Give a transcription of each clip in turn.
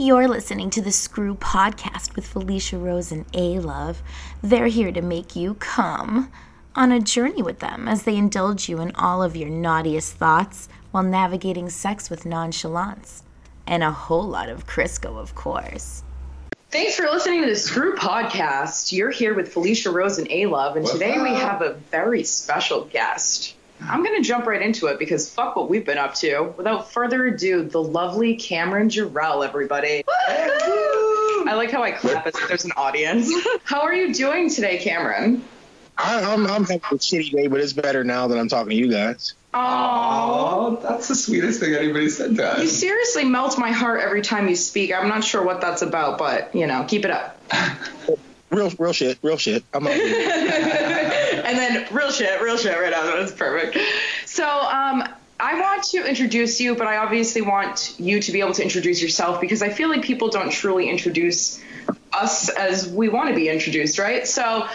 You're listening to the Screw Podcast with Felicia Rose and A Love. They're here to make you come on a journey with them as they indulge you in all of your naughtiest thoughts while navigating sex with nonchalance. And a whole lot of Crisco, of course. Thanks for listening to the Screw Podcast. You're here with Felicia Rose and A Love, and today we have a very special guest. I'm going to jump right into it because fuck what we've been up to. Without further ado, the lovely Kamryn Jerrel, everybody. I like how I clap as if there's an audience. how are you doing today, Kamryn? I, I'm, I'm having a shitty day, but it's better now that I'm talking to you guys. Oh, Oh, that's the sweetest thing anybody said to us. you seriously melt my heart every time you speak. I'm not sure what that's about, but you know, keep it up. Real, real shit, real shit. I'm up real shit, real shit right now. That's perfect. So, um, I want to introduce you, but I obviously want you to be able to introduce yourself because I feel like people don't truly introduce us as we want to be introduced, right? So,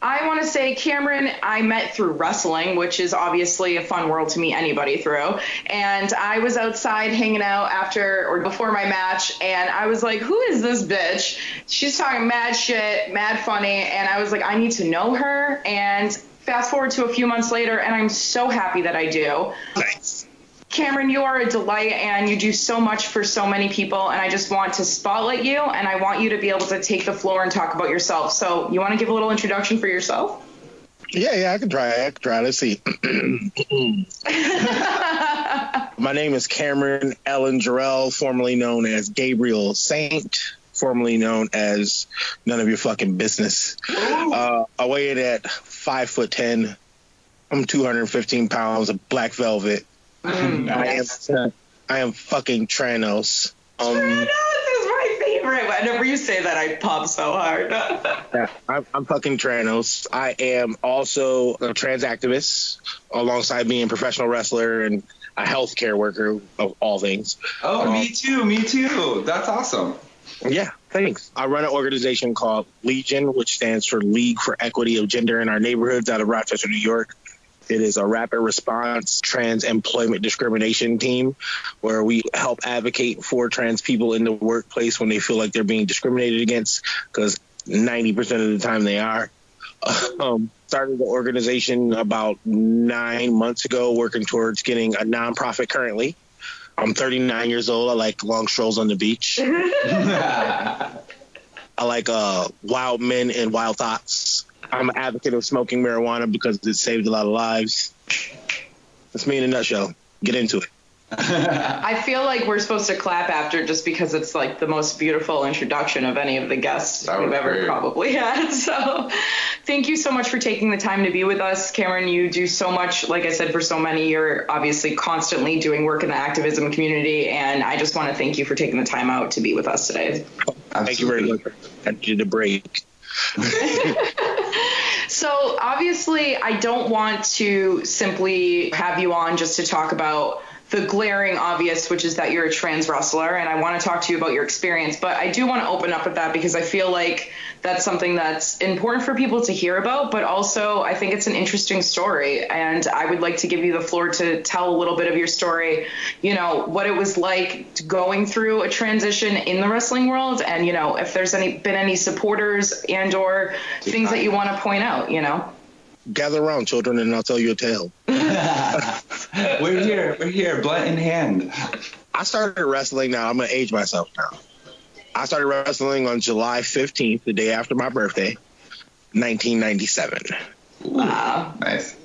I want to say, Kamryn, I met through wrestling, which is obviously a fun world to meet anybody through. And I was outside hanging out after or before my match, and I was like, who is this bitch? She's talking mad shit, mad funny. And I was like, I need to know her. And fast forward to a few months later, and I'm so happy that I do. Thanks. Kamryn, you are a delight and you do so much for so many people. And I just want to spotlight you and I want you to be able to take the floor and talk about yourself. So, you want to give a little introduction for yourself? Yeah, yeah, I can try. I can try. Let's see. My name is Kamryn Ehlen Jerrel, formerly known as Gabriel Saint, formerly known as none of your fucking business. Uh, I weigh at five foot ten. I'm 215 pounds of black velvet. I am, I am fucking Tranos. Um, this is my favorite. Whenever you say that, I pop so hard. Yeah, I'm, I'm fucking Tranos. I am also a trans activist alongside being a professional wrestler and a healthcare worker of all things. Oh, Um, me too, me too. That's awesome. Yeah, thanks. I run an organization called Legion, which stands for League for Equity of Gender in Our Neighborhoods out of Rochester, New York. It is a rapid response trans employment discrimination team where we help advocate for trans people in the workplace when they feel like they're being discriminated against, because 90% of the time they are. Um, started the organization about nine months ago, working towards getting a nonprofit currently. I'm 39 years old. I like long strolls on the beach. I like uh, wild men and wild thoughts. I'm an advocate of smoking marijuana because it saved a lot of lives. That's me in a nutshell. Get into it. I feel like we're supposed to clap after just because it's like the most beautiful introduction of any of the guests That we've ever great. probably had. So thank you so much for taking the time to be with us. Kamryn, you do so much, like I said, for so many. You're obviously constantly doing work in the activism community, and I just want to thank you for taking the time out to be with us today. Thank you very much. I did the break. So obviously, I don't want to simply have you on just to talk about the glaring obvious, which is that you're a trans wrestler, and I want to talk to you about your experience. But I do want to open up with that because I feel like that's something that's important for people to hear about, but also I think it's an interesting story. And I would like to give you the floor to tell a little bit of your story, you know, what it was like going through a transition in the wrestling world, and you know, if there's any been any supporters and or things that you want to point out, you know. Gather around, children, and I'll tell you a tale. we're here, we're here, blunt in hand. I started wrestling now. I'm going to age myself now. I started wrestling on July 15th, the day after my birthday, 1997. Wow. Nice.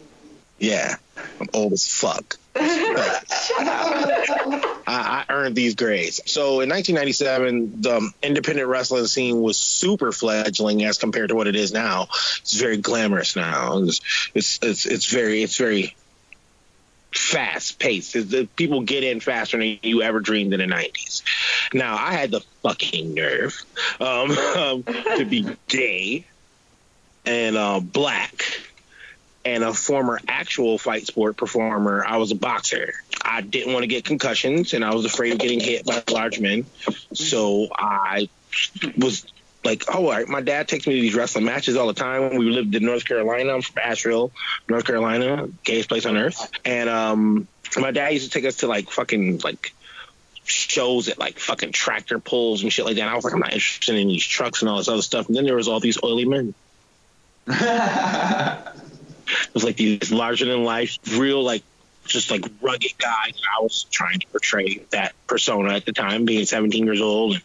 Yeah, I'm old as fuck. I, I earned these grades. So in 1997, the independent wrestling scene was super fledgling as compared to what it is now. It's very glamorous now. It's it's it's, it's very it's very fast paced. The people get in faster than you ever dreamed in the 90s. Now I had the fucking nerve um, um, to be gay and uh, black and a former actual fight sport performer. I was a boxer. I didn't want to get concussions, and I was afraid of getting hit by large men. So I was like, oh, all right. My dad takes me to these wrestling matches all the time. We lived in North Carolina. I'm from Asheville, North Carolina, gayest place on earth. And um, my dad used to take us to like fucking like shows at like fucking tractor pulls and shit like that. I was like, I'm not interested in these trucks and all this other stuff. And then there was all these oily men. It was like these larger than life, real like just like rugged guy And I was trying to portray that persona at the time, being 17 years old and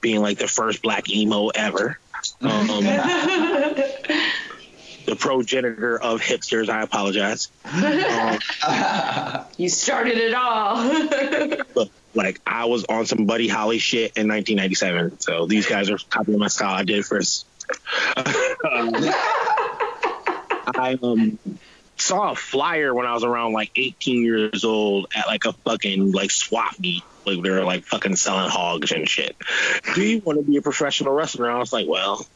being like the first black emo ever. Um, the progenitor of hipsters. I apologize. Um, You started it all. but like I was on some Buddy Holly shit in 1997. So these guys are copying my style. I did it first. Um, I um saw a flyer when I was around like 18 years old at like a fucking like swap meet. Like they were like fucking selling hogs and shit. Do you want to be a professional wrestler? I was like, well,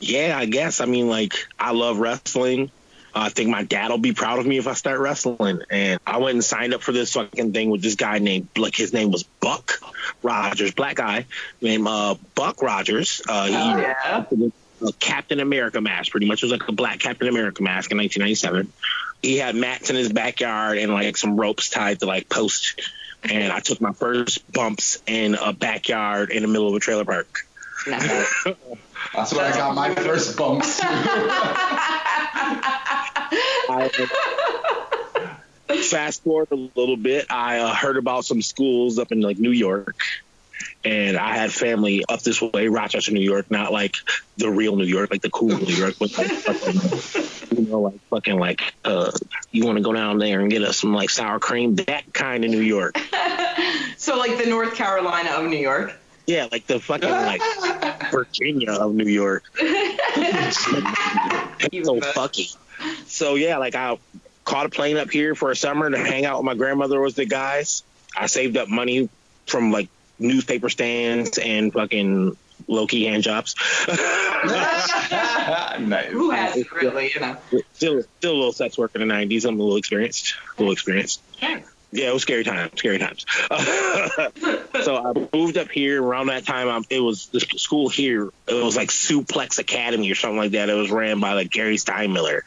yeah, I guess. I mean, like I love wrestling. I think my dad will be proud of me if I start wrestling. And I went and signed up for this fucking thing with this guy named, like, his name was Buck Rogers, black guy named uh, Buck Rogers. Uh, he, Oh, yeah. A Captain America mask, pretty much. It was like a black Captain America mask in 1997. He had mats in his backyard and like some ropes tied to like posts. And I took my first bumps in a backyard in the middle of a trailer park. Nice. That's where I got my first bumps. I, fast forward a little bit, I uh, heard about some schools up in like New York, and I had family up this way, Rochester, New York, not like the real New York, like the cool New York, but like fucking, you know, like fucking like uh, you want to go down there and get us some like sour cream, that kind of New York. so like the North Carolina of New York. Yeah, like the fucking like Virginia of New York. So fucky. So yeah, like I caught a plane up here for a summer to hang out with my grandmother was the guys. I saved up money from like newspaper stands and fucking low key hand jobs. nice. Who has really, you know? still still a little sex work in the nineties. I'm a little experienced. A little experienced. Thanks. Yeah, it was scary times. Scary times. so I moved up here around that time. I, it was the school here. It was like Suplex Academy or something like that. It was ran by like Gary Steinmiller,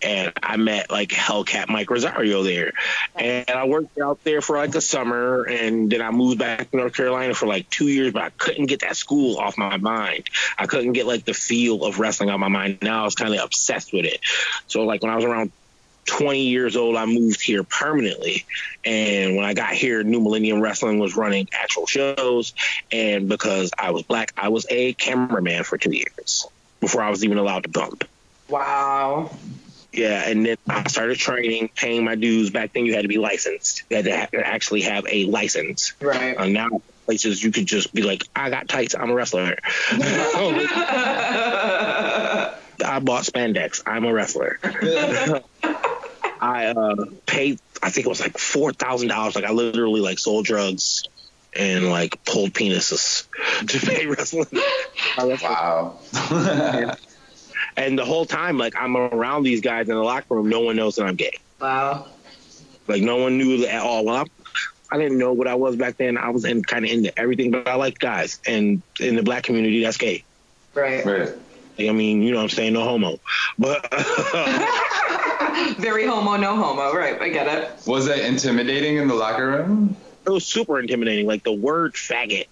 and I met like Hellcat Mike Rosario there, and I worked out there for like a summer, and then I moved back to North Carolina for like two years. But I couldn't get that school off my mind. I couldn't get like the feel of wrestling off my mind. Now I was kind of obsessed with it. So like when I was around 20 years old, I moved here permanently. And when I got here, New Millennium Wrestling was running actual shows. And because I was black, I was a cameraman for two years before I was even allowed to bump. Wow. Yeah, and then I started training, paying my dues. Back then, you had to be licensed. You had to ha- actually have a license. Right. Uh, now, places you could just be like, I got tights, I'm a wrestler. I bought spandex, I'm a wrestler. I uh, paid, I think it was like four thousand dollars. Like I literally like sold drugs and like pulled penises to pay wrestling. Wow. And the whole time, like I'm around these guys in the locker room, no one knows that I'm gay. wow. Like no one knew at all. Well, I'm, I didn't know what I was back then. I was in kind of into everything, but I like guys, and in the black community, that's gay. Right. Right. Like, I mean, you know what I'm saying? No homo. But Very homo, no homo. Right. I get it. Was that intimidating in the locker room? it was super intimidating. Like the word faggot.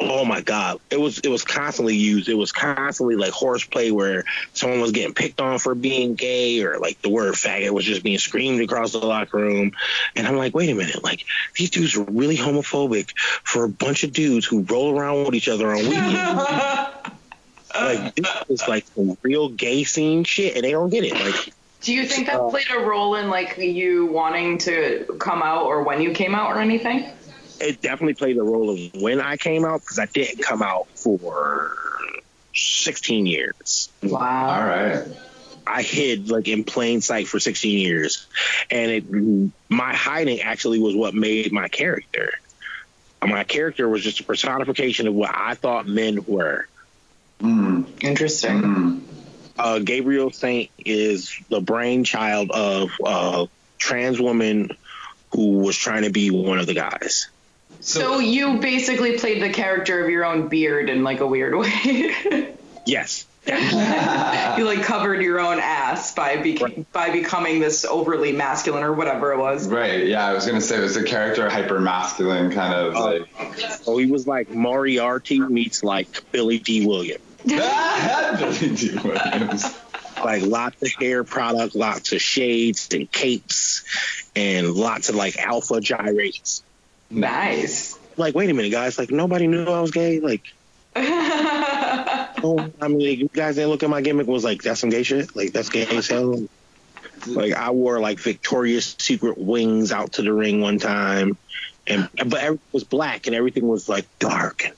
Oh my god. It was it was constantly used. It was constantly like horseplay where someone was getting picked on for being gay or like the word faggot was just being screamed across the locker room. And I'm like, wait a minute, like these dudes are really homophobic for a bunch of dudes who roll around with each other on weekends. like this is like some real gay scene shit and they don't get it. Like Do you think that played a role in like you wanting to come out or when you came out or anything? it definitely played a role of when I came out because I didn't come out for 16 years. Wow. All right. I hid like in plain sight for 16 years, and it my hiding actually was what made my character. My character was just a personification of what I thought men were. Mm. Interesting. Mm. Uh, Gabriel Saint is the brainchild of a trans woman who was trying to be one of the guys. So, So, you basically played the character of your own beard in like a weird way. Yes, you like covered your own ass by be- by becoming this overly masculine or whatever it was. Right. Yeah, I was gonna say it was a character hyper masculine kind of Oh. like. So he was like Moriarty meets like Billy Dee Williams. Billy Dee Williams. Like lots of hair product, lots of shades and capes, and lots of like alpha gyrates. Nice. Like, wait a minute, guys! Like nobody knew I was gay. Like, oh, I mean, you guys didn't look at my gimmick. Was like, that's some gay shit. Like that's gay as hell. Like I wore like Victoria's Secret wings out to the ring one time, and but everything was black and everything was like dark. And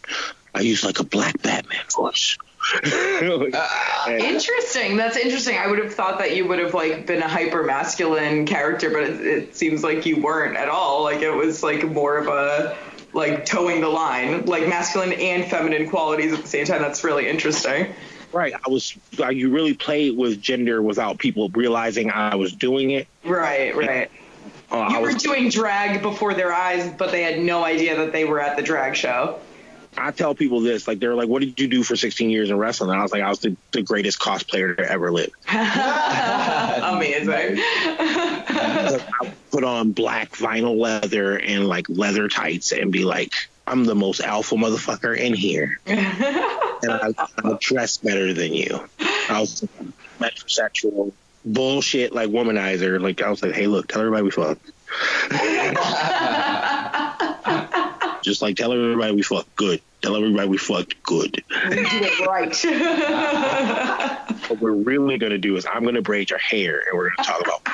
I used like a black Batman voice. And- Interesting. That's interesting. I would have thought that you would have like been a hyper masculine character, but it, it seems like you weren't at all. Like it was like more of a like towing the line, like masculine and feminine qualities at the same time. That's really interesting. right, I was. Like, you really played with gender without people realizing I was doing it. Right, right. Uh, I You were was. doing drag before their eyes, but they had no idea that they were at the drag show. I tell people this, like they're like, "What did you do for 16 years in wrestling?" And I was like, "I was the, the greatest cosplayer to ever live." Amazing. I put on black vinyl leather and like leather tights and be like, I'm the most alpha motherfucker in here. and I, I dress better than you. I was metrosexual bullshit, like womanizer. Like, I was like, hey, look, tell everybody we fucked. Just like tell everybody we fucked good. Tell everybody we fucked good. You did it right. What we're really gonna do is I'm gonna braid your hair and we're gonna talk about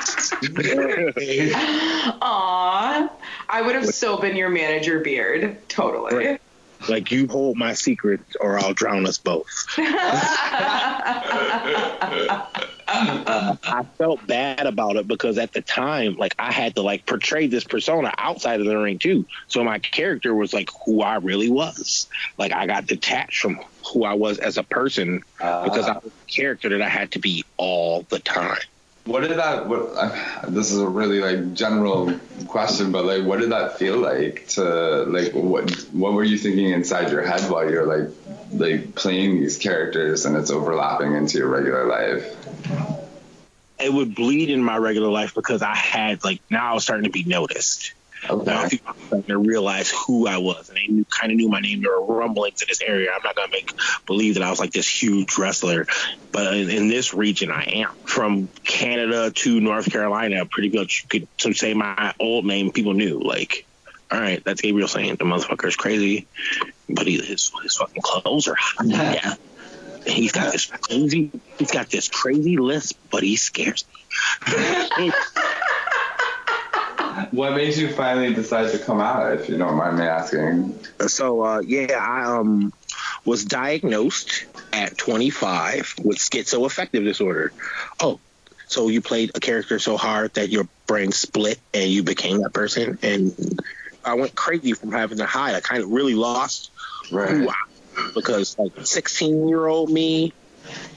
Aw. I would have so been your manager beard. Totally. Right. like you hold my secrets or I'll drown us both. I felt bad about it because at the time, like I had to like portray this persona outside of the ring too. So my character was like who I really was. Like I got detached from who I was as a person because ah. I was a character that I had to be all the time. What did that? What? This is a really like general question, but like, what did that feel like to like? What What were you thinking inside your head while you're like like playing these characters and it's overlapping into your regular life? It would bleed in my regular life because I had like now I was starting to be noticed. Now Okay. people are starting to realize who I was, and they knew, kind of knew my name. There were rumblings in this area. I'm not gonna make believe that I was like this huge wrestler, but in, in this region, I am. From Canada to North Carolina, pretty much you could to say my old name. People knew, like, all right, that's Gabriel Saint the motherfucker is crazy, but he, his his fucking clothes are hot. Yeah. He's got this crazy, he's got this crazy lisp, but he scares me. What made you finally decide to come out? If you don't mind me asking. So uh, yeah, I um was diagnosed at 25 with schizoaffective disorder. Oh, so you played a character so hard that your brain split and you became that person. And I went crazy from having to hide. I kind of really lost who Right. I because like 16 year old me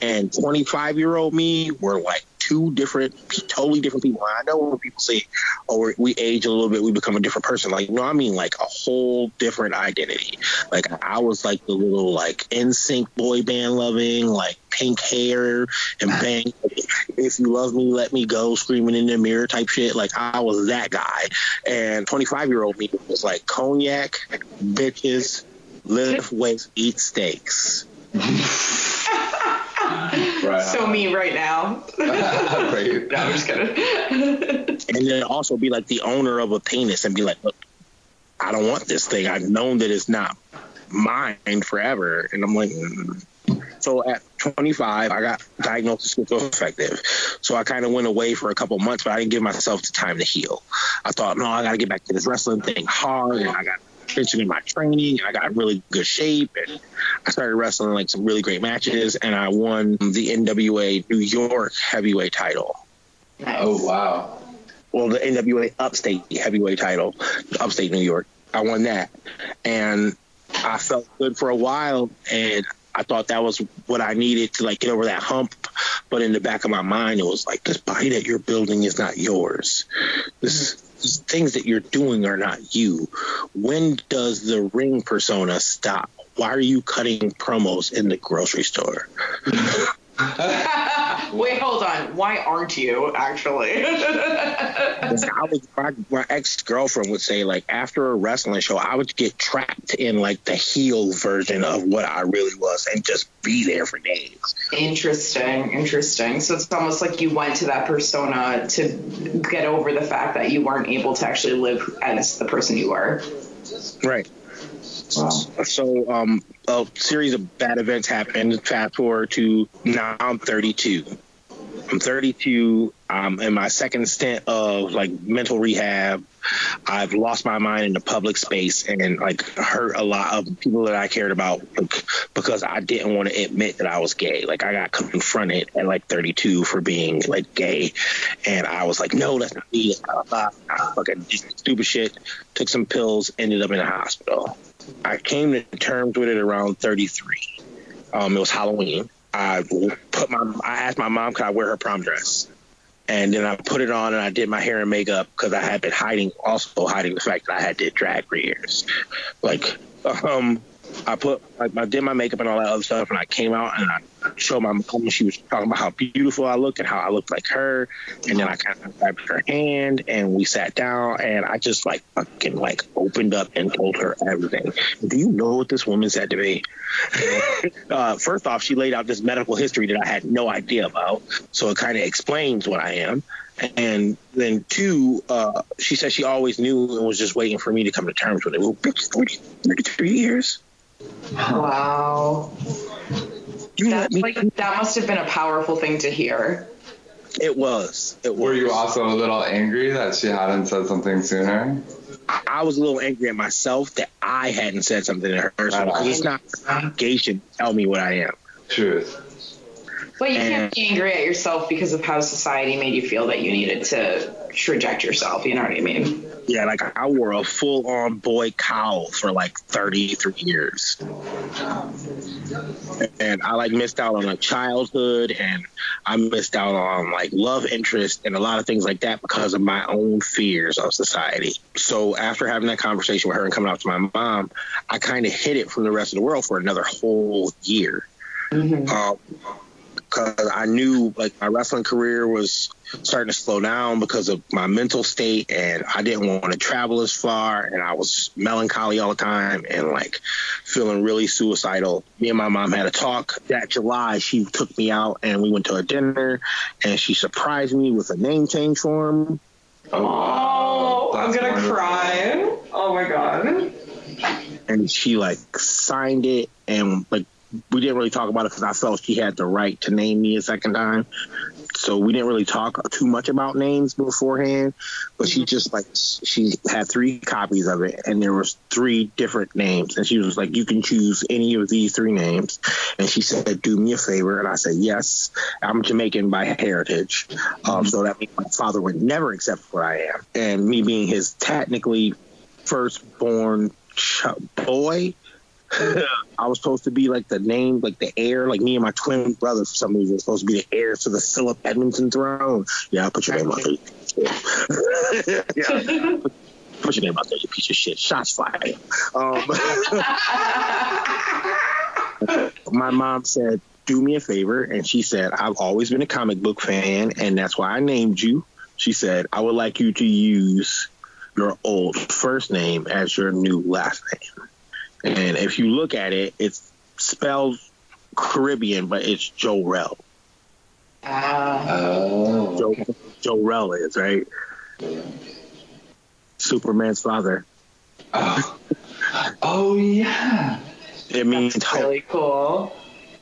and 25 year old me were like two different, totally different people. And I know when people say, "Oh, we're, age a little bit, we become a different person," like no, I mean like a whole different identity. Like I was like the little like NSYNC boy band loving, like pink hair and bang. If you love me, let me go, screaming in the mirror type shit. Like I was that guy. And 25 year old me was like cognac, bitches, lift weights, eat steaks. Right. So me right now. right. No, I'm just kidding. and then also be like the owner of a penis and be like, look, I don't want this thing. I've known that it's not mine forever. And I'm like, mm. so at 25, I got diagnosed with schizoaffective. So I kind of went away for a couple months, but I didn't give myself the time to heal. I thought, no, I got to get back to this wrestling thing hard. And I got attention in my training. And I got really good shape. And I started wrestling like some really great matches. And I won the NWA New York heavyweight title Oh wow. well, the NWA Upstate heavyweight title, Upstate New York. I won that, and I felt good for a while, and I thought that was what I needed to like get over that hump. But in the back of my mind, it was like this body that you're building is not yours. This, these things that you're doing are not you. When does the ring persona stop? why are you cutting promos in the grocery store? Wait, hold on. Why aren't you actually? I was, my, my ex girlfriend would say like after a wrestling show, I would get trapped in like the heel version of what I really was and just be there for days. interesting, interesting. So it's almost like you went to that persona to get over the fact that you weren't able to actually live as the person you were. Right. Wow. So um, a series of bad events happened. Fast forward to now I'm 32. I'm 32. I'm in my second stint of like mental rehab. I've lost my mind in the public space and like hurt a lot of people that I cared about because I didn't want to admit that I was gay. Like I got confronted at like 32 for being like gay, and I was like, no, that's not me. Blah, blah, blah. Fucking stupid shit. Took some pills. Ended up in a hospital. I came to terms with it around 33. Um, it was Halloween. I put my I asked my mom could I wear her prom dress, and then I put it on and I did my hair and makeup because I had been hiding also hiding the fact that I had did drag for years. Like, um, I put like I did my makeup and all that other stuff, and I came out and I showed my mom. She was talking about how beautiful I looked and how I looked like her, and then I kind of grabbed her hand and we sat down and I just like fucking like opened up and told her everything. Do you know what this woman said to me? uh, first off, she laid out this medical history that I had no idea about, so it kind of explains what I am. And then two, uh, she said she always knew and was just waiting for me to come to terms with it. Well, 30, 33 years. Wow. You let That's me. like that must have been a powerful thing to hear. it was. It was. Were you also a little angry that she hadn't said something sooner? I was a little angry at myself that I hadn't said something to her. So it's not her obligation to tell me what I am. Truth. But you can't be angry at yourself because of how society made you feel that you needed to reject yourself. You know what I mean? Yeah, like I wore a full on boy cowl for like 33 years. And I like missed out on like childhood and I missed out on like love interest and a lot of things like that because of my own fears of society. So after having that conversation with her and coming out to my mom, I kind of hid it from the rest of the world for another whole year. Um, because I knew like my wrestling career was starting to slow down because of my mental state, and I didn't want to travel as far, and I was melancholy all the time and like feeling really suicidal. Me and my mom had a talk that July. She took me out and we went to a dinner, and she surprised me with a name change form. Oh, oh, I'm gonna wonderful. cry. Oh my god. and she like signed it and like we didn't really talk about it because I felt she had the right to name me a second time. So we didn't really talk too much about names beforehand, but she just like she had three copies of it and there was three different names and she was like you can choose any of these three names. And she said do me a favor and I said yes I'm Jamaican by heritage. Um, so that means my father would never accept what I am. And me being his technically firstborn ch- boy I was supposed to be like the name, like the heir, like me and my twin brother for some reason was supposed to be the heirs to the Philip Edmonton throne. Yeah, I'll put your name out there. yeah. Put your name out there, you piece of shit. Shots fired. Um, my mom said, do me a favor. And she said, I've always been a comic book fan, and that's why I named you. She said, I would like you to use your old first name as your new last name. And if you look at it, it's spelled Caribbean, but it's Jorel. Ah. Oh. Joe Jorel is right. Superman's father. Oh. oh yeah. It means That's hope. really cool.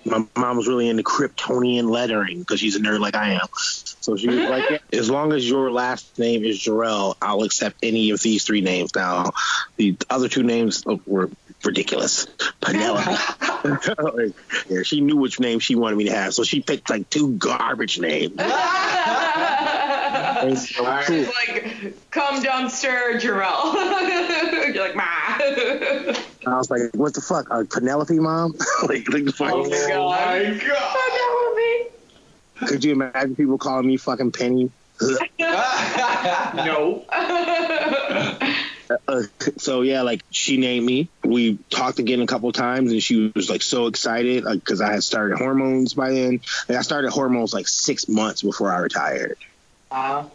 my mom was really into Kryptonian lettering because she's a nerd like I am. So she was like, "Yeah, as long as your last name is Jerrel, I'll accept any of these three names. Now, the other two names were ridiculous. Penelope. Yeah, she knew which name she wanted me to have, so she picked like two garbage names. And so, cool. Like, come dumpster, Jerrel. You're like, ma. I was like, "What the fuck, uh, Penelope, mom? like, like? Oh my god. My god. Could you imagine people calling me fucking Penny? No. Uh, so yeah, like she named me. We talked again a couple times, and she was like so excited because I had started hormones by then. Like, I started hormones like six months before I retired. Wow.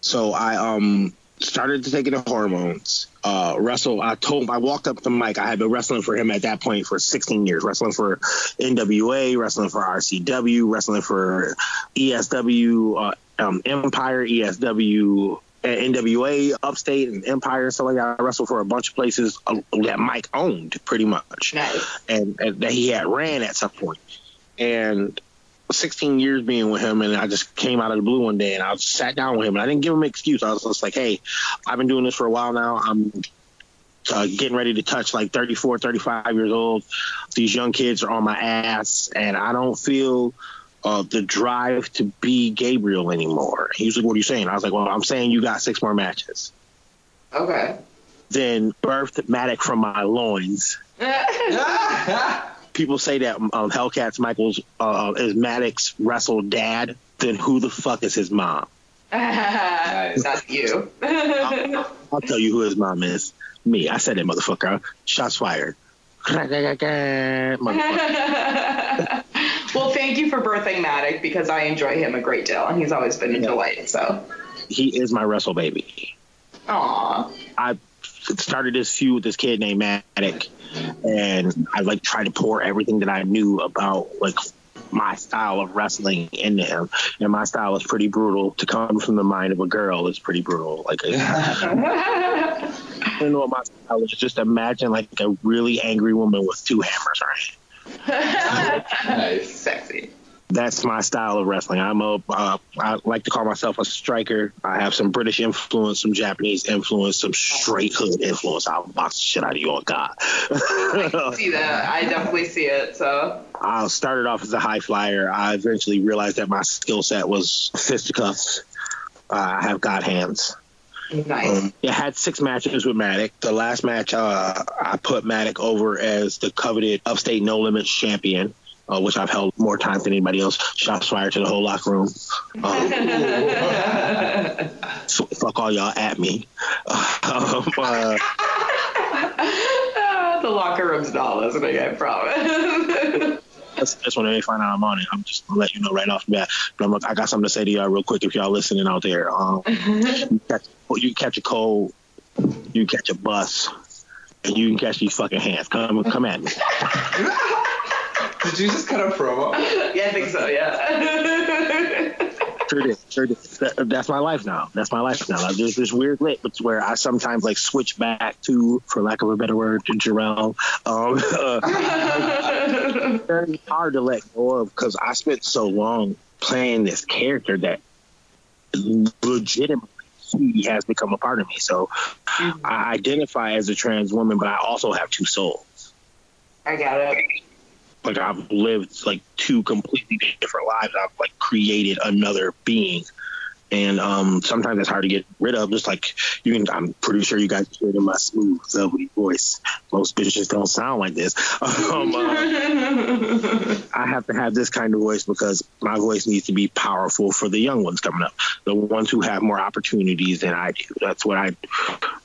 So I um started to take the hormones. Uh, wrestle. I told I walked up the mic. I had been wrestling for him at that point for 16 years, wrestling for NWA, wrestling for RCW, wrestling for ESW, uh, um, Empire, ESW, NWA, Upstate, and Empire. So like I wrestled for a bunch of places uh, that Mike owned, pretty much, Nice. and, and that he had ran at some point. And 16 years being with him, and I just came out of the blue one day, and I sat down with him, and I didn't give him an excuse. I was just like, "Hey, I've been doing this for a while now. I'm uh, getting ready to touch like 34, 35 years old. These young kids are on my ass, and I don't feel." Uh, the drive to be Gabriel anymore. He was like, "What are you saying?" I was like, "Well, I'm saying you got six more matches." Okay. Then birthed Matic from my loins. People say that um, Hellcats Michaels uh, is Maddox wrestled dad. Then who the fuck is his mom? That's you. I'll tell you who his mom is. Me. I said it, motherfucker. Shots fired. Motherfucker. well, thank you for birthing Maddox because I enjoy him a great deal and he's always been a delight. So, He is my wrestle baby. aw. I started this feud with this kid named Matic, and I like tried to pour everything that I knew about like my style of wrestling into him. And my style is pretty brutal. To come from the mind of a girl is pretty brutal. Like I don't know what my style is. Just imagine like a really angry woman with two hammers right. Nice. Sexy. That's my style of wrestling. I'm a, uh, I like to call myself a striker. I have some British influence, some Japanese influence, some straight hood influence. I'll box the shit out of you on God. See that? I definitely see it. So, I started off as a high flyer. I eventually realized that my skill set was fisticuffs. Uh, I have God hands. nice. Um, I had six matches with Matic. The last match, uh, I put Matic over as the coveted Upstate No Limits champion, uh, which I've held more times than anybody else. Shots fired to the whole locker room. Um, so fuck all y'all at me. Um, uh, the locker room's not listening, I promise. that's, that's when they find out I'm on it. I'm just gonna let you know right off the bat. But I'm, like, I got something to say to y'all real quick if y'all listening out there. Um, you, catch, you catch a cold, you catch a bus, and you can catch these fucking hands. Come, come at me. Did you just cut a promo? yeah, I think so, yeah. Sure did. Sure did. That, that's my life now. That's my life now. Like, there's this weird lit, where I sometimes like switch back to, for lack of a better word, to Jarrell. Um, uh, very hard to let go of because I spent so long playing this character that legitimately he has become a part of me. So I identify as a trans woman, but I also have two souls. I got it. Like I've lived like two completely different lives. I've like created another being. And um, sometimes it's hard to get rid of. Just like you can, I'm pretty sure you guys hear it in my smooth, velvety voice. Most bitches don't sound like this. Um, uh, I have to have this kind of voice because my voice needs to be powerful for the young ones coming up, the ones who have more opportunities than I do. That's what I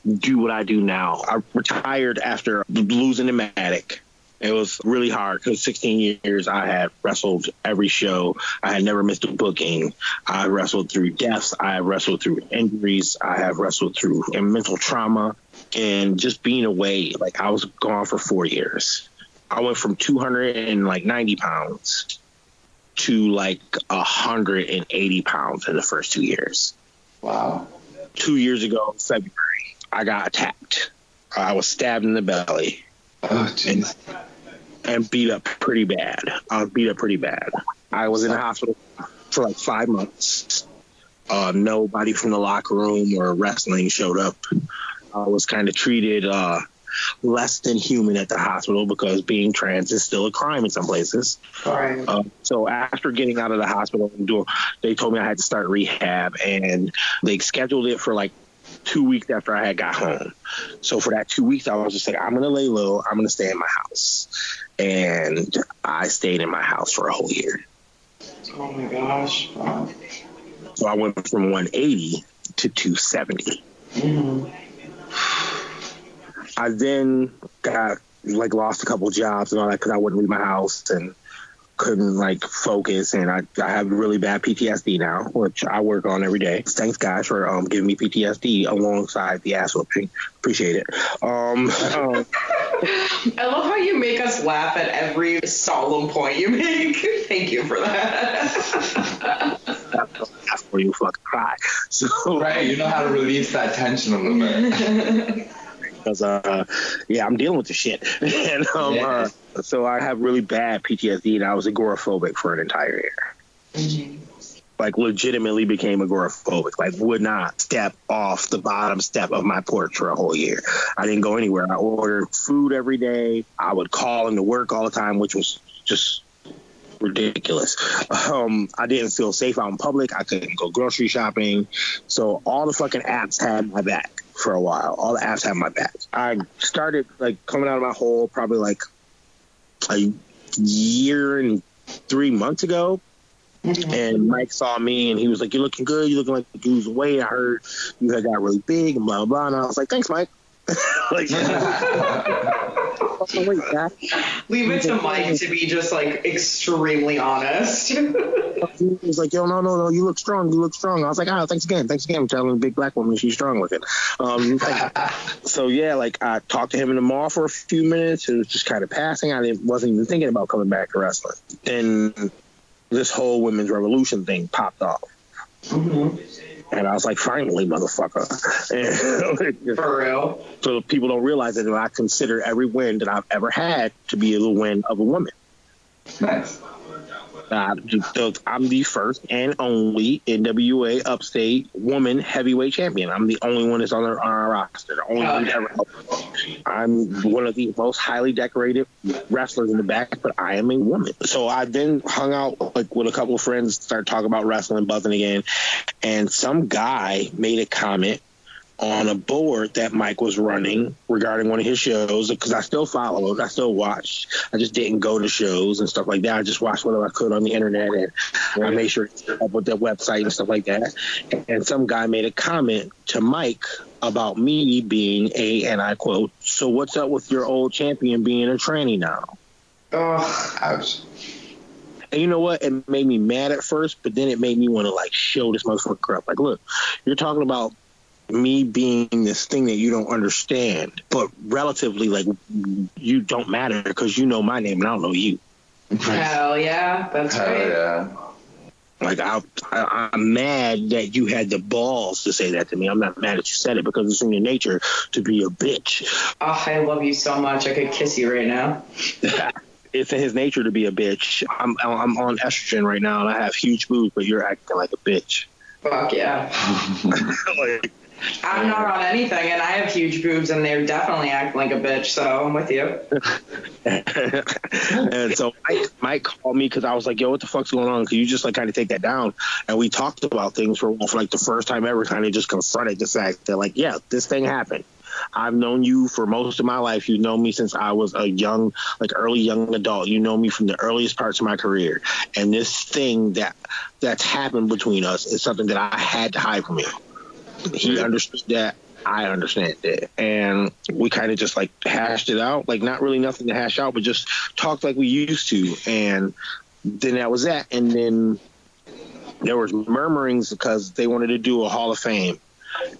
do. What I do now. I retired after losing the Matic. It was really hard because 16 years I had wrestled every show. I had never missed a booking. I wrestled through deaths. I wrestled through injuries. I have wrestled through and mental trauma and just being away. Like I was gone for four years. I went from 290 pounds to like 180 pounds in the first two years. Wow. Two years ago, February, I got attacked. I was stabbed in the belly Oh, jeez. And beat up pretty bad. I was beat up pretty bad. I was in the hospital for like five months. Uh, nobody from the locker room or wrestling showed up. I was kind of treated uh, less than human at the hospital because being trans is still a crime in some places. Right. Uh, so after getting out of the hospital, they told me I had to start rehab, and they scheduled it for like two weeks after I had got home. So for that two weeks, I was just like, I'm gonna lay low. I'm gonna stay in my house, and I stayed in my house for a whole year. Oh my gosh. Wow. So I went from 180 to 270. Mm-hmm. I then got like lost a couple jobs and all that because I wouldn't leave my house and couldn't like focus and I, I have really bad PTSD now, which I work on every day. Thanks guys for um, giving me PTSD alongside the ass whooping. Appreciate it. Um, um, I love how you make us laugh at every solemn point you make. Thank you for that. that's where you fucking cry. So Right, you know how to release that tension a little bit. Because uh yeah i'm dealing with the shit. And um Yeah. uh, so i have really bad ptsd and i was agoraphobic for an entire year. Like legitimately became agoraphobic. Like would not step off the bottom step of my porch for a whole year. I didn't go anywhere. I ordered food every day. I would call into work all the time which was just ridiculous um i didn't feel safe out in public i couldn't go grocery shopping so all the fucking apps had my back for a while. All the apps had my back. I started like coming out of my hole probably like a year and three months ago. And Mike saw me and he was like, You're looking good. You're looking like you lose weight. I heard you had got really big and blah, blah, blah. And I was like, Thanks, Mike. like, oh, wait, Dad. Leave it to Mike to be just like extremely honest. He was like, Yo, no, no, no. You look strong. You look strong. I was like, Oh, thanks again. Thanks again for telling a big black woman she's strong looking. Um, so yeah, like I talked to him in the mall for a few minutes. It was just kind of passing. I didn't, wasn't even thinking about coming back to wrestling. Then this whole women's revolution thing popped off. And I was like, finally, motherfucker. And For real. so people don't realize that I consider every win that I've ever had to be the win of a woman. nice. Uh, I'm the first and only NWA Upstate woman heavyweight champion. I'm the only one that's on our, on our roster. The only Oh, one yeah. ever. I'm one of the most highly decorated wrestlers in the back, but I am a woman. So I then hung out like with a couple of friends, started talking about wrestling, buzzing again, and some guy made a comment on a board that Mike was running regarding one of his shows because I still follow followed, I still watched. I just didn't go to shows and stuff like that. I just watched whatever I could on the internet and I made sure up with their website and stuff like that. And some guy made a comment to Mike about me being a, and I quote, "So what's up with your old champion being a tranny now?" Ugh. Ouch. And you know what? It made me mad at first, but then it made me want to like show this motherfucker up. Like, look, you're talking about me being this thing that you don't understand, but relatively like you don't matter because you know my name and I don't know you. Hell yeah. That's Hell right. yeah. Like I, I, I'm mad that you had the balls to say that to me. I'm not mad that you said it because it's in your nature to be a bitch. Oh, I love you so much. I could kiss you right now. it's in his nature to be a bitch. I'm, I'm on estrogen right now and I have huge boobs, but you're acting like a bitch. Fuck yeah. like, I'm not on anything, and I have huge boobs, and they're definitely acting like a bitch. So I'm with you. and so Mike, Mike called me because I was like, "Yo, what the fuck's going on?" Because you just like kind of take that down, and we talked about things for, for like the first time ever. Kind of just confronted the fact that like, yeah, this thing happened. I've known you for most of my life. You've known me since I was a young, like early young adult. You know me from the earliest parts of my career, and this thing that that's happened between us is something that I had to hide from you. He understood that. I understand it. And we kind of just like hashed it out. Like not really nothing to hash out, but just talked like we used to. And then that was that. And then there was murmurings because they wanted to do a Hall of Fame.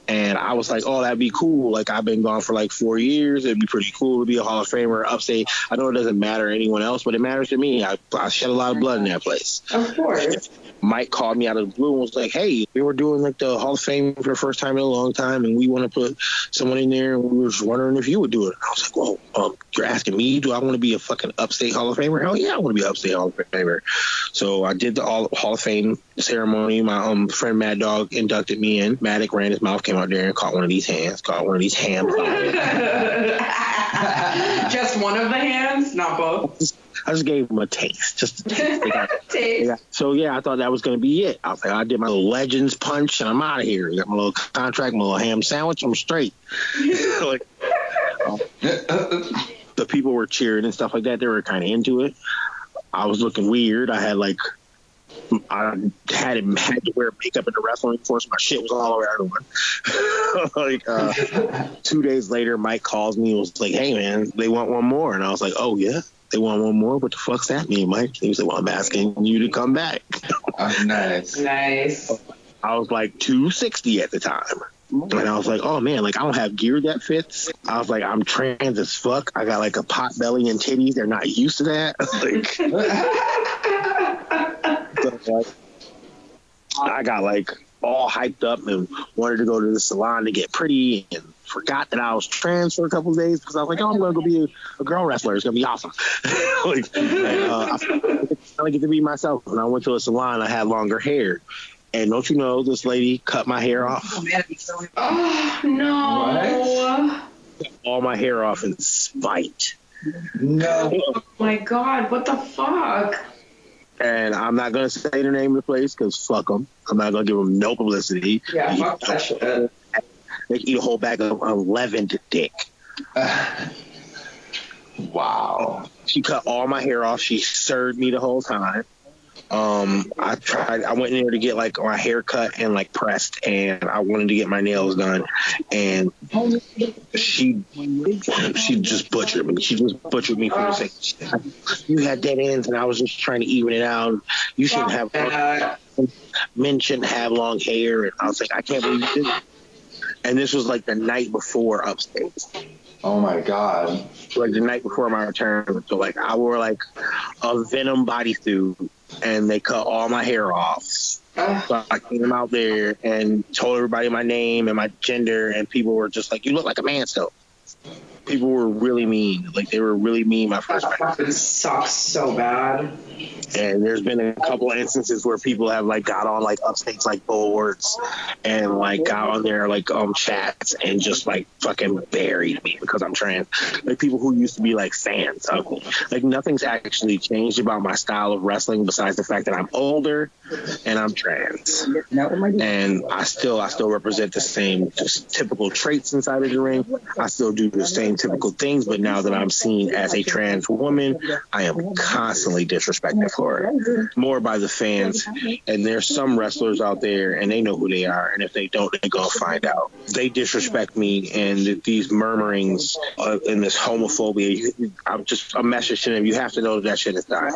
And I was like, oh, that'd be cool. Like, I've been gone for like four years. It'd be pretty cool to be a Hall of Famer upstate. I know it doesn't matter to anyone else, but it matters to me. I, I shed a lot of blood in that place. Of course. Mike called me out of the blue and was like, "Hey, we were doing like the Hall of Fame for the first time in a long time, and we want to put someone in there, and we were just wondering if you would do it." I was like, "Whoa, um, you're asking me? Do I want to be a fucking upstate Hall of Famer? Hell yeah, I want to be an upstate Hall of Famer." So I did the Hall, Hall of Fame ceremony. My um friend Mad Dog inducted me in. Maddock ran his mouth, came out there and caught one of these hands, caught one of these hams. Just one of the hands, not both. I just gave him a taste, just a taste. They got- Taste. Yeah. So yeah, I thought that was gonna be it. I was like, I did my little legends punch and I'm out of here. Got my little contract, my little ham sandwich. I'm straight. like um, the people were cheering and stuff like that. They were kind of into it. I was looking weird. I had like I had had to wear makeup in the wrestling force. My shit was all over everyone. like uh, two days later, Mike calls me and was like, "Hey man, they want one more," and I was like, "Oh yeah." They want one more. What the fuck's that mean, Mike? He was like, "Well, I'm asking you to come back." Oh, nice. Nice. I was like 260 at the time. And I was like, oh man, like I don't have gear that fits. I was like, I'm trans as fuck. I got like a pot belly and titties. They're not used to that. like, so, like, I got like all hyped up and wanted to go to the salon to get pretty and forgot that I was trans for a couple of days because I was like, oh, I'm going to go be a, a girl wrestler. It's going to be awesome. like, uh, I, I get to be myself. When I went to a salon, I had longer hair. And don't you know, this lady cut my hair off. Oh no. All my hair off in spite. No. Oh my god, what the fuck? And I'm not going to say the name of the place because fuck them. I'm not going to give them no publicity. Yeah, fuck that shit. They eat a whole bag of 11 dick. Wow. She cut all my hair off. She served me the whole time. Um, I tried. I went in there to get like my hair cut and like pressed, and I wanted to get my nails done, and she she just butchered me. She just butchered me for the sake. You had dead ends, and I was just trying to even it out. You shouldn't have Uh, men shouldn't have long hair, and I was like, I can't believe you did. that. And this was like the night before upstate. Oh my god. like the night before my return. So like I wore like a Venom bodysuit, and they cut all my hair off. So I came out there and told everybody my name and my gender, and people were just like, "You look like a man still." People were really mean. Like they were really mean my first time. sucks so bad. And there's been a couple instances where people have like got on like upstates like boards and like got on their like um chats and just like fucking buried me because I'm trans. Like people who used to be like fans of me. Like nothing's actually changed about my style of wrestling besides the fact that I'm older and I'm trans. And I still I still represent the same just typical traits inside of the ring. I still do the same typical things, but now that I'm seen as a trans woman, I am constantly disrespected for it. More by the fans. And there's some wrestlers out there and they know who they are. And if they don't, going to find out. They disrespect me and these murmurings uh, and this homophobia. I'm just a message to them. You have to know that, that shit is done.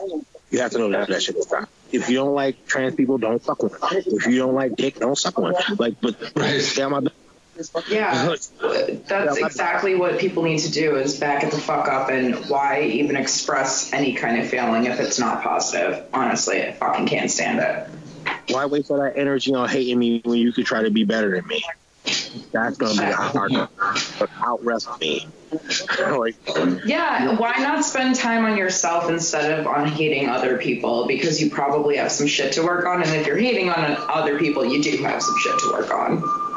You have to know that that shit is done. If you don't like trans people, don't fuck with them. If you don't like dick, don't suck one. Like, but stay on my Yeah, uh-huh. that's exactly what people need to do is back it the fuck up and why even express any kind of feeling if it's not positive. Honestly, I fucking can't stand it. Why waste all that energy on hating me when you could try to be better than me? That's gonna be hard to out wrestle me. like, Yeah, why not spend time on yourself instead of on hating other people? Because you probably have some shit to work on, and if you're hating on other people, you do have some shit to work on.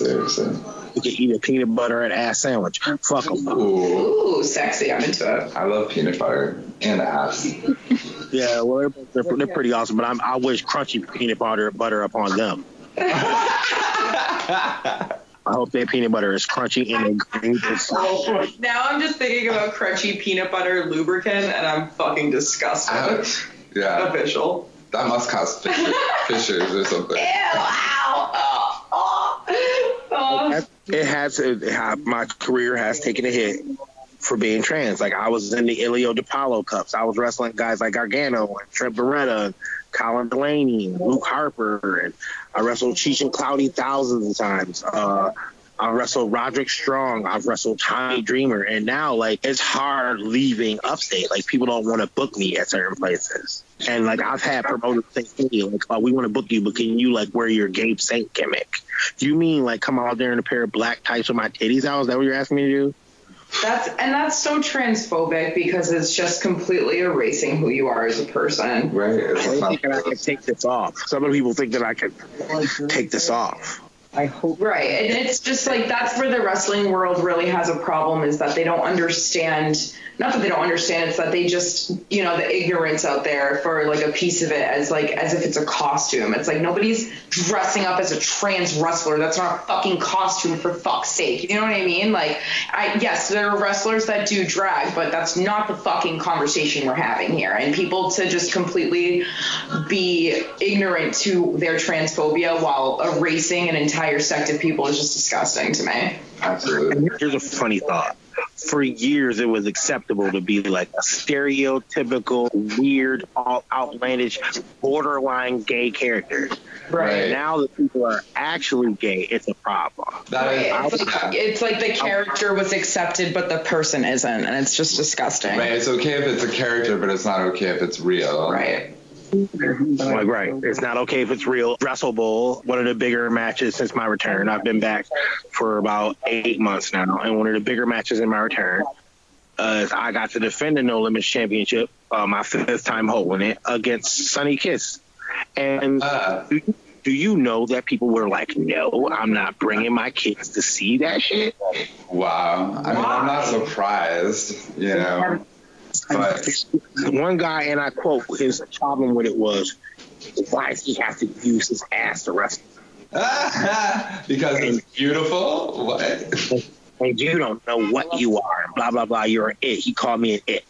Seriously. you can eat a peanut butter and ass sandwich. Fuck them. Ooh. Ooh, sexy! I'm into it. I love peanut butter and ass. Yeah, well, they're, they're, they're pretty awesome, but I'm, I wish crunchy peanut butter butter upon them. I hope their peanut butter is crunchy and green. Now I'm just thinking about crunchy peanut butter lubricant, and I'm fucking disgusted. Ouch. Yeah. Official. That must cause fissures, fissures or something. Ew! It has it my career has taken a hit for being trans. Like I was in the Ilio DiPaolo Cups. I was wrestling guys like Gargano and Trent Beretta Colin Delaney Luke Harper and I wrestled Cheech and Cloudy thousands of times. Uh, I wrestled Roderick Strong. I've wrestled Tommy Dreamer, and now like it's hard leaving upstate. Like people don't want to book me at certain places, and like I've had promoters say to me like, "Oh, we want to book you, but can you like wear your Gabe Saint gimmick?" Do you mean like come out there in a pair of black tights with my titties out? Is that what you're asking me to do? That's and that's so transphobic because it's just completely erasing who you are as a person. Right? It's They not- think that I can take this off. Some of people think that I can take this off. I hope. Right. And it's just like that's where the wrestling world really has a problem is that they don't understand not that they don't understand, it's that they just you know, the ignorance out there for like a piece of it as like as if it's a costume. It's like nobody's dressing up as a trans wrestler. That's not a fucking costume for fuck's sake. You know what I mean? Like I yes, there are wrestlers that do drag, but that's not the fucking conversation we're having here. And people to just completely be ignorant to their transphobia while erasing an entire sect of people is just disgusting to me. Absolutely. Here's a funny thought. For years, it was acceptable to be like a stereotypical, weird, all outlandish, borderline gay character. Right. Now that people are actually gay, it's a problem. That is, Right. It's like, it's like the character was accepted, but the person isn't, and it's just disgusting. right. It's okay if it's a character, but it's not okay if it's real. Right. Like, right. It's not okay if it's real. Wrestle Bowl, one of the bigger matches since my return. I've been back for about eight months now, and one of the bigger matches in my return. Uh, I got to defend the No Limits Championship, uh, my fifth time holding it, against Sonny Kiss. And Uh, do, you- do you know that people were like, no, I'm not bringing my kids to see that shit? wow. I mean, I'm not surprised, you know. But One guy, and I quote, his problem with it was, why does he have to use his ass to wrestle? because it's beautiful. What? and you don't know what you are, blah blah blah. You're an it. He called me an it,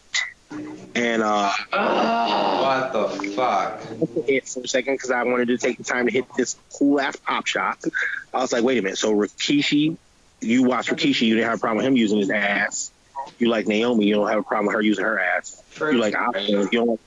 and uh, What the fuck? it for a second because I wanted to take the time to hit this cool ass pop shot. I was like, wait a minute. So Rikishi, you watch Rikishi, you didn't have a problem with him using his ass. You like Naomi, you don't have a problem with her using her ass. You like Asuka, you don't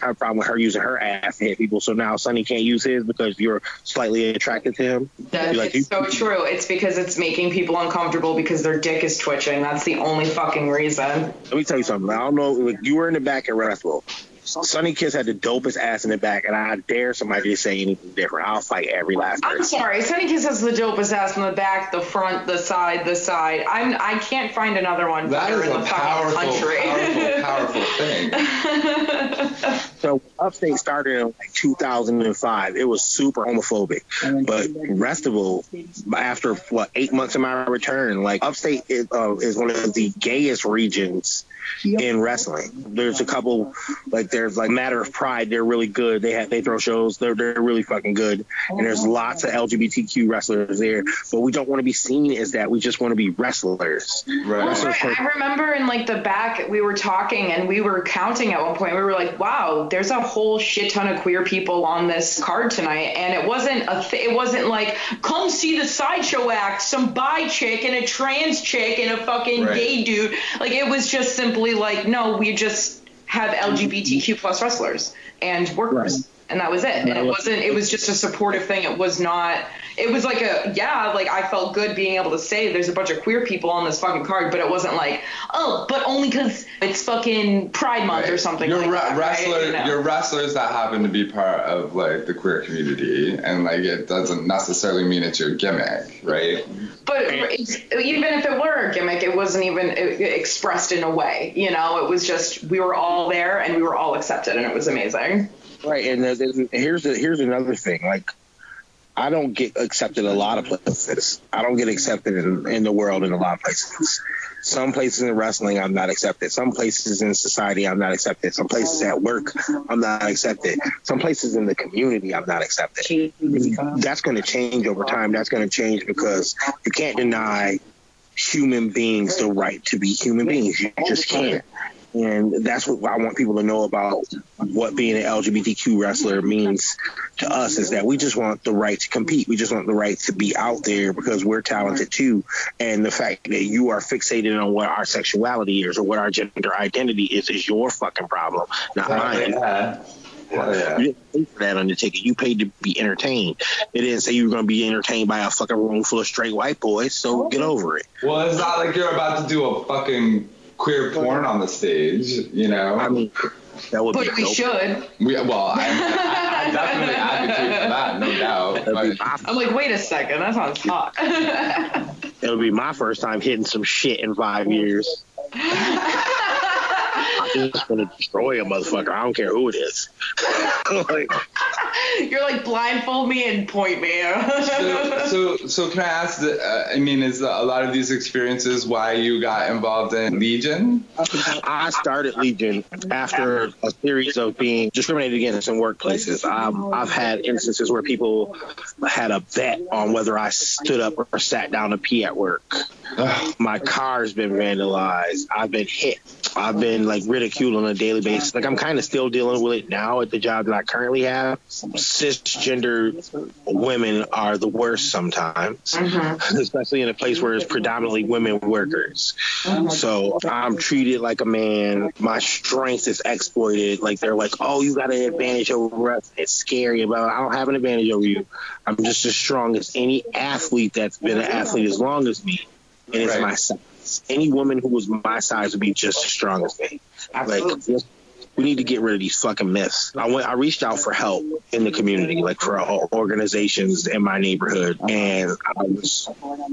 have a problem with her using her ass to hit people. So now Sonny can't use his because you're slightly attracted to him. That's like so true. It's because it's making people uncomfortable because their dick is twitching. That's the only fucking reason. Let me tell you something. I don't know. Like, you were in the back at Wrestle. Sonny Kiss had the dopest ass in the back, and I dare somebody to say anything different. I'll fight every last person. I'm sorry. Sonny Kiss has the dopest ass in the back, the front, the side, the side. I'm I can't find another one That better is in a the powerful, fucking country. powerful, powerful thing. So Upstate started in like 2005. It was super homophobic, but Restival, after what eight months of my return, like Upstate is, uh, is one of the gayest regions in wrestling. There's a couple, like there's like Matter of Pride. They're really good. They have they throw shows. They're they're really fucking good. And there's uh-huh. lots of LGBTQ wrestlers there, but we don't want to be seen as that. We just want to be wrestlers. Right. Right. I remember in like the back we were talking and we were counting at one point. We were like, "Wow, there's a whole shit ton of queer people on this card tonight." And it wasn't a th- it wasn't like, "Come see the sideshow act, some bi chick and a trans chick and a fucking Right. gay dude." Like it was just simply like, "No, we just have LGBTQ plus wrestlers and workers." And that was it. And it wasn't it was just a supportive thing. It was not it was like a yeah, like I felt good being able to say there's a bunch of queer people on this fucking card, but it wasn't like, oh, but only because it's fucking Pride Month or something You're like re- that. wrestler, right? You know? you're wrestlers that happen to be part of like the queer community, and like it doesn't necessarily mean it's your gimmick, right? But even if it were a gimmick, it wasn't even expressed in a way. You know, it was just we were all there and we were all accepted, and it was amazing. Right, and here's the, here's another thing. Like, I don't get accepted a lot of places. I don't get accepted in, in the world in a lot of places. Some places in wrestling, I'm not accepted. Some places in society, I'm not accepted. Some places at work, I'm not accepted. Some places in the community, I'm not accepted. That's going to change over time. That's going to change because you can't deny human beings the right to be human beings. You just can't. And that's what I want people to know about what being an LGBTQ wrestler means to us is that we just want the right to compete. We just want the right to be out there because we're talented too. And the fact that you are fixated on what our sexuality is or what our gender identity is is your fucking problem, not mine. Yeah. Yeah. You didn't pay for that on the ticket. You paid to be entertained. It didn't say you were going to be entertained by a fucking room full of straight white boys. So get oh. over it. Well, it's not like you're about to do a fucking queer porn on the stage, you know. I mean, that would But be we dope. should. we, well, I, I, I definitely advocate for that, no doubt. But my, I'm like, wait a second, that sounds hot. it'll be my first time hitting some shit in five years. I'm just gonna destroy a motherfucker. I don't care who it is. like, You're like blindfold me and point me. so, so, so can I ask? The, uh, I mean, is a lot of these experiences why you got involved in Legion? I started Legion after a series of being discriminated against in workplaces. I've, I've had instances where people had a bet on whether I stood up or sat down to pee at work. My car's been vandalized. I've been hit. I've been like ridiculed on a daily basis. Like I'm kind of still dealing with it now at the job that I currently have. Cisgender women are the worst sometimes, mm-hmm. especially in a place where it's predominantly women workers. Mm-hmm. So I'm treated like a man. My strength is exploited. Like they're like, oh, you got an advantage over us. It's scary, but I don't have an advantage over you. I'm just as strong as any athlete that's been an athlete as long as me, and it's right. my size. Any woman who was my size would be just as strong as me. Absolutely. Like we need to get rid of these fucking myths. I went, I reached out for help in the community, like for uh, organizations in my neighborhood, and I was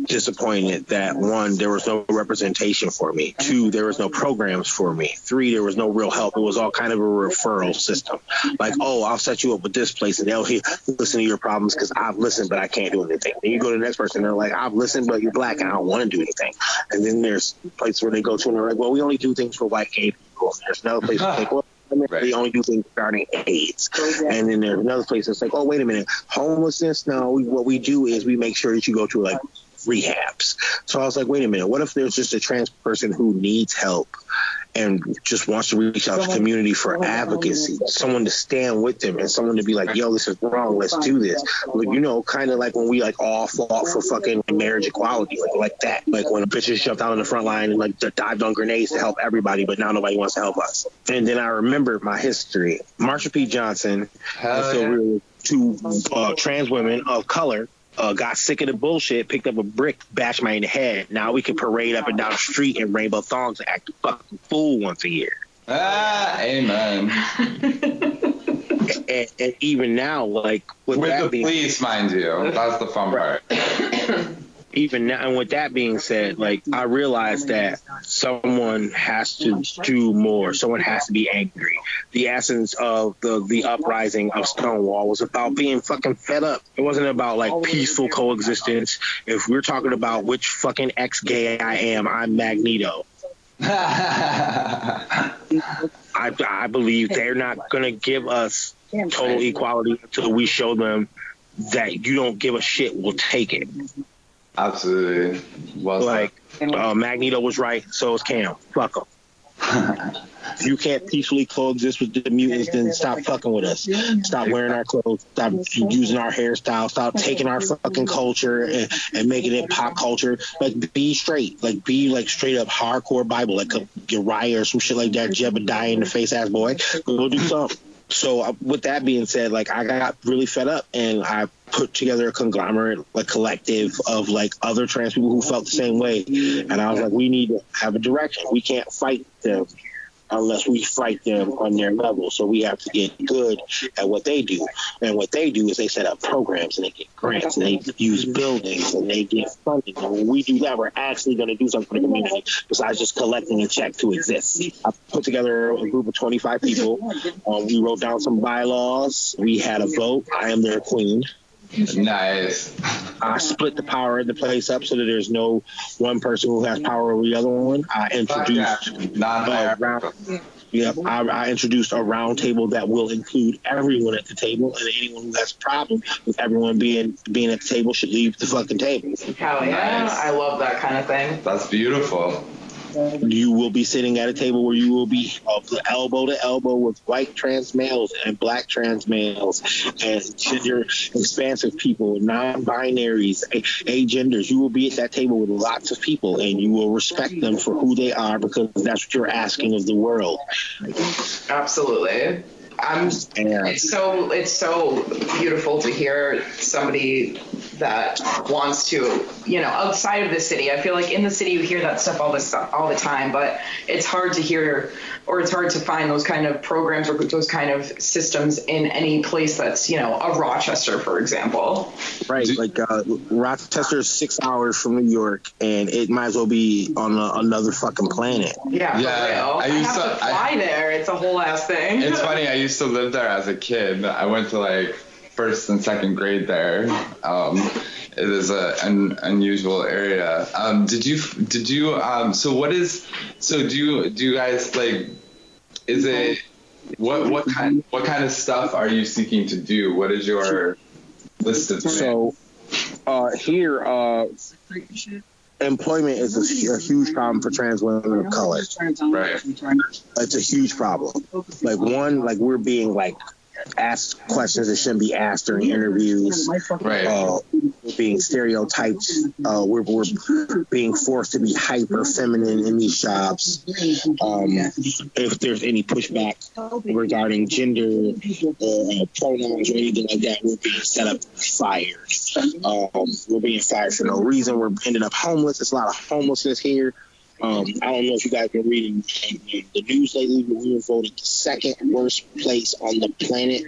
disappointed that one, there was no representation for me. Two, there was no programs for me. Three, there was no real help. It was all kind of a referral system. Like, oh, I'll set you up with this place, and they'll hear, listen to your problems because I've listened, but I can't do anything. Then you go to the next person, they're like, I've listened, but you're black, and I don't want to do anything. And then there's places where they go to, and they're like, well, we only do things for white gay people. There's no place where they well, Right. They only do things regarding AIDS. Oh, and then there's another place that's like, oh, wait a minute, homelessness? No, what we do is we make sure that you go to like rehabs. So I was like, wait a minute, what if there's just a trans person who needs help and just wants to reach out to the community for advocacy, someone to stand with them and someone to be like, yo, this is wrong, let's do this. Like, you know, kind of like when we like all fought for fucking marriage equality, like like that. Like when a bitches jumped out on the front line and like dived on grenades to help everybody, but now nobody wants to help us. And then I remember my history. Marsha P. Johnson, Hell yeah. two uh, trans women of color uh, got sick of the bullshit, picked up a brick, bashed my head. Now we can parade up and down the street in rainbow thongs and act a fucking fool once a year. Ah, amen. and, and, even now, like with, with the being, police, mind you, that's the fun part. Even now, and with that being said, like I realize that someone has to do more. Someone has to be angry. The essence of the the uprising of Stonewall was about being fucking fed up. It wasn't about like peaceful coexistence. If we're talking about which fucking ex gay I am, I'm Magneto. I, I believe they're not going to give us total equality until we show them that you don't give a shit, we'll take it. Absolutely. Well like uh, Magneto was right, so is Cam. Fuck them. if you can't peacefully coexist with the mutants, then stop fucking with us. Stop wearing our clothes. Stop using our hairstyle. Stop taking our fucking culture and, and making it pop culture. Like be straight. Like be like straight up hardcore Bible, like a Uriah or some shit like that. Jebediah in the face ass boy. Go do something so uh, with that being said, like I got really fed up and I put together a conglomerate, like collective of like other trans people who felt the same way. And I was like, we need to have a direction. We can't fight them unless we fight them on their level. So we have to get good at what they do. And what they do is they set up programs and they get grants and they use buildings and they get funding. And when we do that, we're actually going to do something for the community besides just collecting a check to exist. I put together a group of 25 people. Um, we wrote down some bylaws. We had a vote. I am their queen. Nice. I split the power of the place up so that there's no one person who has power over the other one. I introduced uh, round, Yep, I, I, introduced a round table that will include everyone at the table, and anyone who has a problem with everyone being being at the table should leave the fucking table. Hell yeah, nice. I love that kind of thing. That's beautiful. You will be sitting at a table where you will be elbow to elbow with white trans males and black trans males and gender expansive people, non-binaries, agenders. You will be at that table with lots of people, and you will respect them for who they are because that's what you're asking of the world. Absolutely. I'm. It's so it's so beautiful to hear somebody that wants to, you know, outside of the city. I feel like in the city you hear that stuff all this all the time, but it's hard to hear or it's hard to find those kind of programs or those kind of systems in any place that's, you know, a Rochester, for example. Right. Like uh, Rochester is six hours from New York, and it might as well be on a, another fucking planet. Yeah. Yeah. I used I have to, to fly I, there. It's a whole ass thing. It's funny. I used to live there as a kid. I went to like first and second grade there. Um, it is a, an unusual area. Um, did you did you um, so what is so do you do you guys like is it what what kind what kind of stuff are you seeking to do? What is your list of demands? So uh, here, uh, employment is a, a huge problem for trans women of color. Right. It's a huge problem. Like one, like we're being like asked questions that shouldn't be asked during interviews. Right. Uh, we're being stereotyped. Uh, we're, we're being forced to be hyper feminine in these jobs. Um, if there's any pushback regarding gender or uh, pronouns or anything like that, we're being set up fired. Um, we're being fired for no reason. We're ending up homeless. There's a lot of homelessness here. Um, I don't know if you guys been reading the news lately, but we were voted the second worst place on the planet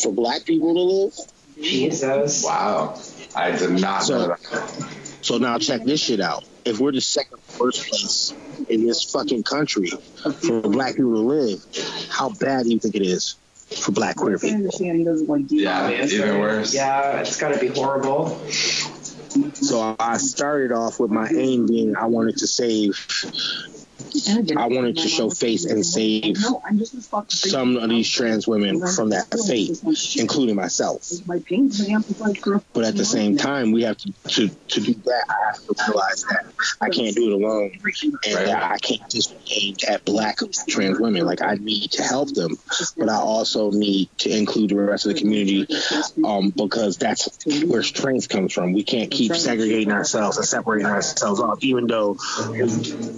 for black people to live. Jesus. Wow. I did not So- know that. So now check this shit out. If we're the second worst place in this fucking country for black people to live, how bad do you think it is for black queer people? Yeah, even worse. Yeah, it's got to be horrible. So I started off with my aim being I wanted to save I wanted to show face and save some of these trans women from that fate, including myself. But at the same time, we have to, to, to do that. I have to realize that I can't do it alone, and I can't just aim at black trans women. Like I need to help them, but I also need to include the rest of the community, um, because that's where strength comes from. We can't keep segregating ourselves and separating ourselves off, even though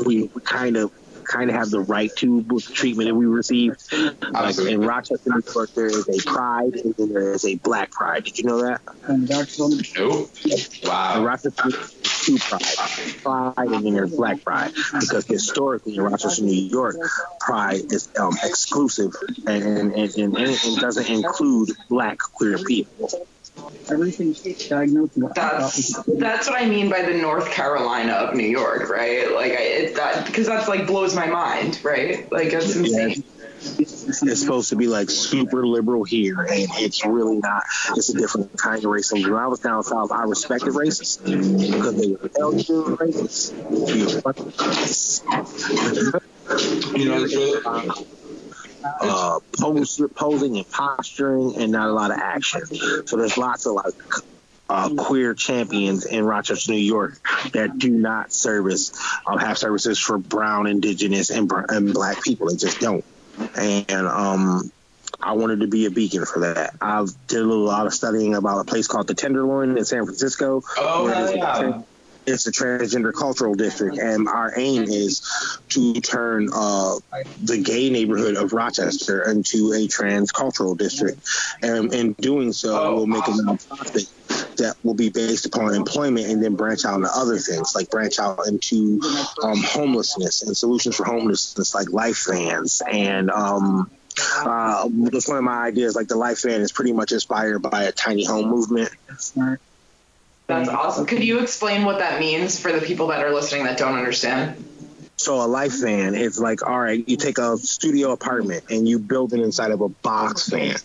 we, we kind of kind of have the right to with the treatment that we received. Like in Rochester, New York, there is a pride and then there is a black pride. Did you know that? Nope. In Wow. Rochester, there's two pride. Pride and then there's black pride. Because historically in Rochester, New York, pride is um, exclusive and, and, and, and, and doesn't include black queer people. That's that's what I mean by the North Carolina of New York, right? Like I it, that because that's like blows my mind, right? Like that's insane. It's supposed to be like super liberal here, and it's really not. It's a different kind of racism. When I was down south, I respected racists because they were eligible racists. We were fucking racists. You know, it's really, uh, pose, posing and posturing, and not a lot of action. So there's lots of like uh, queer champions in Rochester, New York, that do not service, um, have services for brown, indigenous, and, br- and black people. They just don't. And um, I wanted to be a beacon for that. I've did a lot of studying about a place called the Tenderloin in San Francisco. oh, where hell there's a yeah. It's a transgender cultural district, and our aim is to turn uh, the gay neighborhood of Rochester into a trans cultural district. And in doing so, Oh, we'll make a nonprofit that will be based upon employment and then branch out into other things, like branch out into um, homelessness and solutions for homelessness, like life vans and. Um, uh, that's one of my ideas. Like the life van is pretty much inspired by a tiny home movement. That's awesome. Could you explain what that means for the people that are listening that don't understand? So a life van is like, all right, you take a studio apartment and you build it inside of a box van.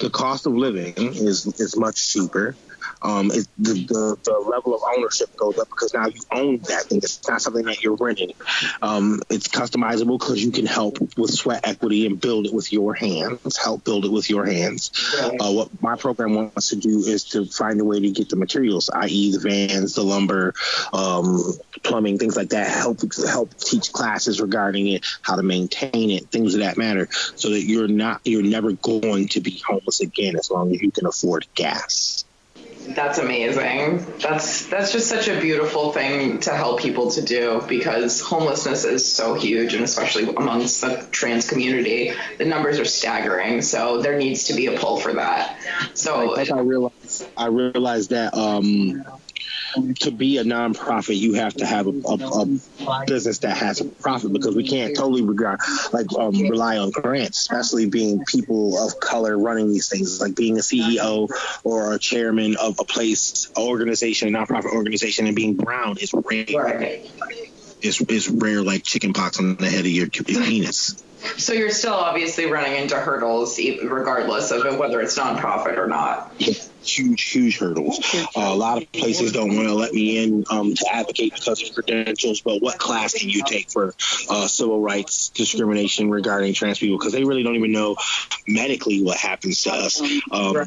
The cost of living is is much cheaper. Um, it, the, the the level of ownership goes up because now you own that thing. It's not something that you're renting. Um, it's customizable because you can help with sweat equity and build it with your hands. Help build it with your hands. Uh, what my program wants to do is to find a way to get the materials, i.e., the vans, the lumber, um, plumbing, things like that. Help help teach classes regarding it, how to maintain it, things of that matter, so that you're not you're never going to be homeless again as long as you can afford gas. That's amazing. That's that's just such a beautiful thing to help people to do because homelessness is so huge and especially amongst the trans community, the numbers are staggering. So there needs to be a pull for that. So I realized, I realized that um, to be a nonprofit, you have to have a, a, a business that has a profit because we can't totally regard like um, rely on grants, especially being people of color running these things. Like being a CEO or a chairman of a place, organization, a nonprofit organization, and being brown is rare. right. It's, it's rare like chicken pox on the head of your, your penis. So you're still obviously running into hurdles, regardless of whether it's nonprofit or not. Huge, huge hurdles. Uh, a lot of places don't want to let me in um, to advocate because of credentials. But what class can you take for uh, civil rights discrimination regarding trans people? Because they really don't even know medically what happens to us. Um,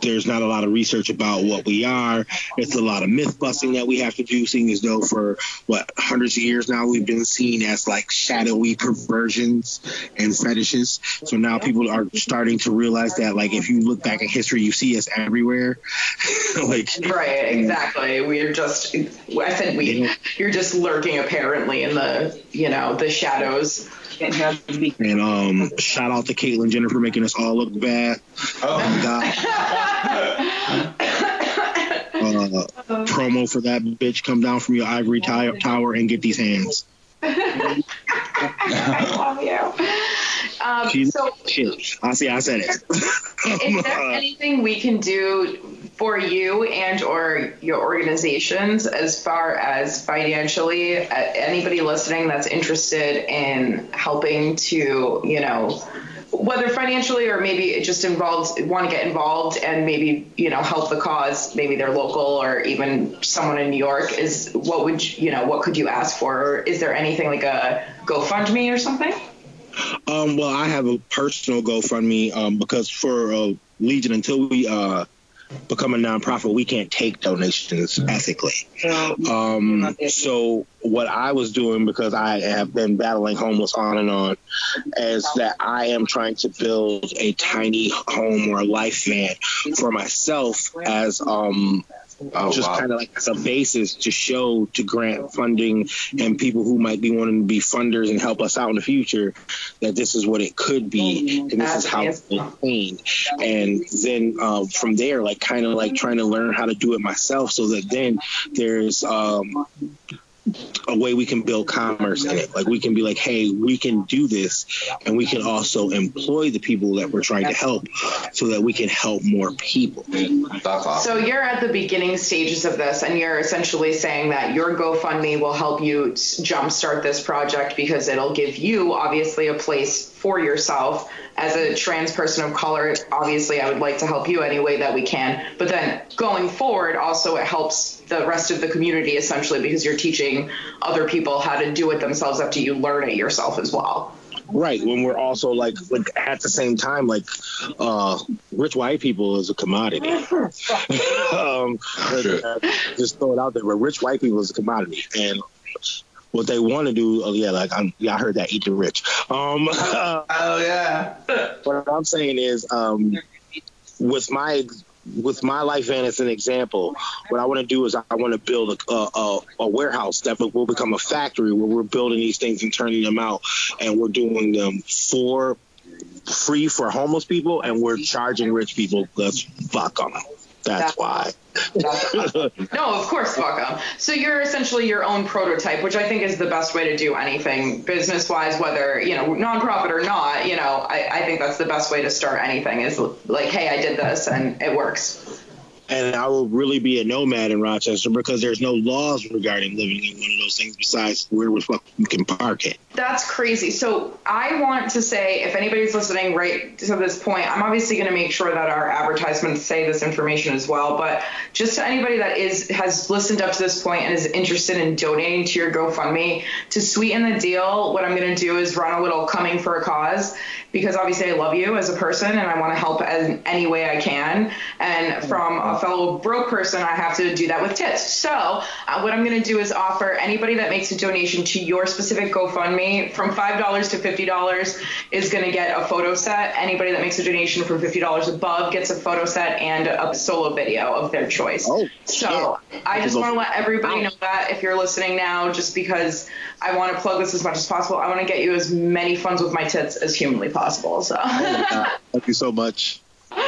there's not a lot of research about what we are. It's a lot of myth busting that we have to do, seeing as though for what hundreds of years now we've been seen as like shadowy perversions and fetishes. So now people are starting to realize that like if you look back in history, you see us everywhere. like right, exactly. We're just I said we. You're just lurking apparently in the you know the shadows. And um, shout out to Caitlyn Jenner for making us all look bad. Oh, my God. uh, promo for that bitch. Come down from your ivory t- tower and get these hands. I love you. Um, so, I see. I said it. is there anything we can do for you and or your organizations as far as financially uh, anybody listening that's interested in helping to you know whether financially or maybe it just involved want to get involved and maybe you know help the cause maybe they're local or even someone in new york is what would you, you know what could you ask for or is there anything like a gofundme or something um, well i have a personal gofundme um, because for uh, legion until we uh, become a nonprofit, we can't take donations ethically. Um, so what I was doing because I have been battling homeless on and on is that I am trying to build a tiny home or a life van for myself as um Oh, just wow. kind of like as a basis to show to grant funding and people who might be wanting to be funders and help us out in the future that this is what it could be and this is how it's maintained. And then um, from there, like kind of like trying to learn how to do it myself so that then there's um, a way we can build commerce in it. Like we can be like, hey, we can do this, and we can also employ the people that we're trying to help, so that we can help more people. So you're at the beginning stages of this, and you're essentially saying that your GoFundMe will help you jumpstart this project because it'll give you obviously a place for yourself as a trans person of color, obviously I would like to help you any way that we can. But then going forward, also it helps the rest of the community essentially because you're teaching other people how to do it themselves after you learn it yourself as well. Right. When we're also like, like at the same time, like uh, rich white people is a commodity. um, just throw it out there, but rich white people is a commodity, and what they want to do. Oh yeah, like I'm, yeah, I heard that eat the rich. Um, oh yeah. what I'm saying is, um, with my with my life van as an example, what I want to do is I want to build a, a, a, warehouse that will become a factory where we're building these things and turning them out, and we're doing them for free for homeless people, and we're charging rich people. Let's fuck on them. That's why. no, of course, welcome. So you're essentially your own prototype, which I think is the best way to do anything business wise, whether, you know, nonprofit or not, you know, I, I think that's the best way to start anything is like, hey, I did this and it works and I will really be a nomad in Rochester because there's no laws regarding living in one of those things besides where we can park it. That's crazy. So I want to say, if anybody's listening right to this point, I'm obviously going to make sure that our advertisements say this information as well. But just to anybody that is has listened up to this point and is interested in donating to your GoFundMe, to sweeten the deal, what I'm going to do is run a little coming for a cause because obviously I love you as a person and I want to help in any way I can. And from a fellow broke person, I have to do that with tits. So uh, what I'm going to do is offer anybody that makes a donation to your specific GoFundMe from $5 to $50 is going to get a photo set. Anybody that makes a donation from $50 above gets a photo set and a solo video of their choice. Oh, so shit. I just want to let everybody know that if you're listening now, just because I want to plug this as much as possible, I want to get you as many funds with my tits as humanly possible possible. So oh thank you so much.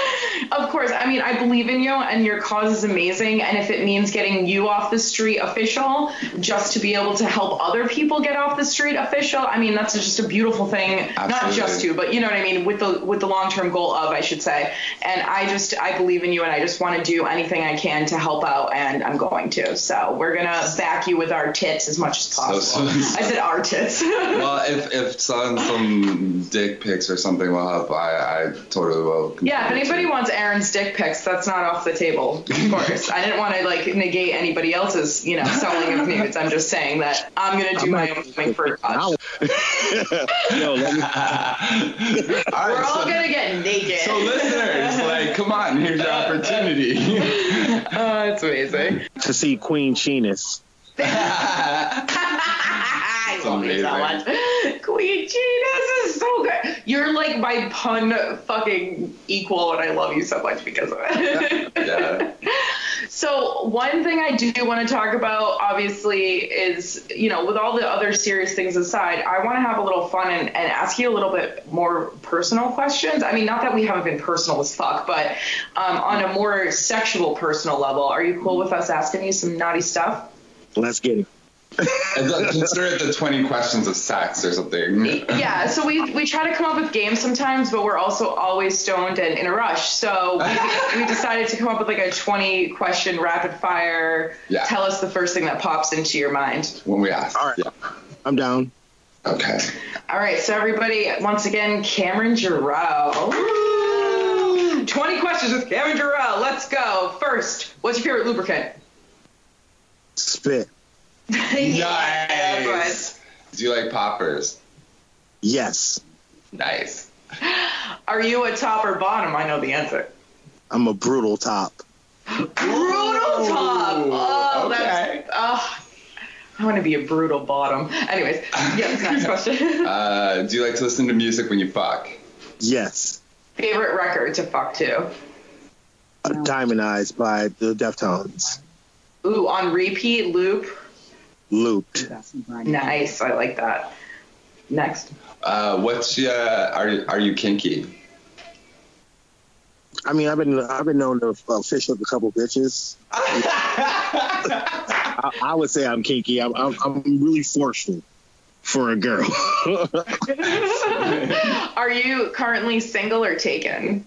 Of course. I mean, I believe in you, and your cause is amazing. And if it means getting you off the street official, just to be able to help other people get off the street official, I mean, that's just a beautiful thing. Not just to, but you know what I mean. With the with the long term goal of, I should say. And I just I believe in you, and I just want to do anything I can to help out, and I'm going to. So we're gonna back you with our tits as much as possible. so- I said our tits. Well, if if some some dick pics or something will help, I I totally will. Yeah, if anybody wants Aaron's dick pics, that's not off the table. Of course, I didn't want to like negate anybody else's, you know, selling of nudes. I'm just saying that I'm gonna do my own thing for us. Yo, let me, all right, We're all so, gonna get naked. so listeners, like, come on, here's your opportunity. oh, it's amazing. to see Queen Sheenus. I love you so amazing. much. Queen Genius is so good. You're like my pun fucking equal, and I love you so much because of it. yeah. So one thing I do want to talk about, obviously, is you know, with all the other serious things aside, I want to have a little fun and, and ask you a little bit more personal questions. I mean, not that we haven't been personal as fuck, but um, on a more sexual, personal level, are you cool with us asking you some naughty stuff? Let's get it. And then consider it the 20 questions of sex or something. Yeah, so we, we try to come up with games sometimes, but we're also always stoned and in a rush. So we, we decided to come up with like a 20 question rapid fire. Yeah. Tell us the first thing that pops into your mind. When we ask. All right. Yeah. I'm down. Okay. All right, so everybody, once again, Kamryn Jerrel. 20 questions with Kamryn Jerrel. Let's go. First, what's your favorite lubricant? Spit. Yeah, that's Nice. Do you like poppers? Yes. Nice. Are you a top or bottom? I know the answer. I'm a brutal top. Brutal top. Oh, okay. that's. Oh, I want to be a brutal bottom. Anyways, yes, next question. Uh, do you like to listen to music when you fuck? Yes. favorite record to fuck to? Uh, Diamond Eyes by the Deftones. Ooh, on repeat loop. Looped. Nice. I like that. Next. Uh, what's uh, are, you- are you kinky? I mean, I've been I've been known to uh, fish up a couple bitches. I, I would say I'm kinky. I'm, I'm I'm really forceful for a girl. Are you currently single or taken?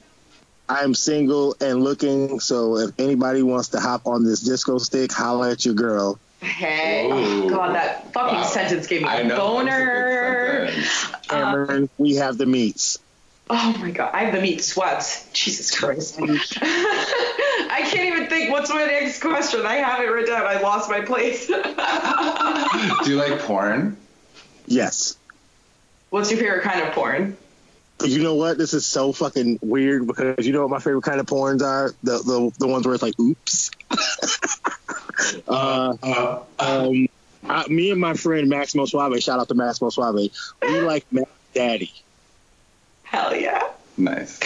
I'm single and looking, so if anybody wants to hop on this disco stick, holla at your girl. Hey, Ooh. oh god, that fucking Wow. sentence gave me I a know. boner. a good sentence. Uh, Kamryn, we have the meats. Oh my god, I have the meat sweats. Jesus Christ. I can't even think. What's my next question? I have it written down. I lost my place. Do you like porn? Yes. What's your favorite kind of porn? You know what? This is so fucking weird because you know what my favorite kind of porns are? The the, the ones where it's like, oops. uh, um, I, me and my friend Maximo Suave, shout out to Maximo Suave, we like Mac Daddy. Hell yeah. Nice.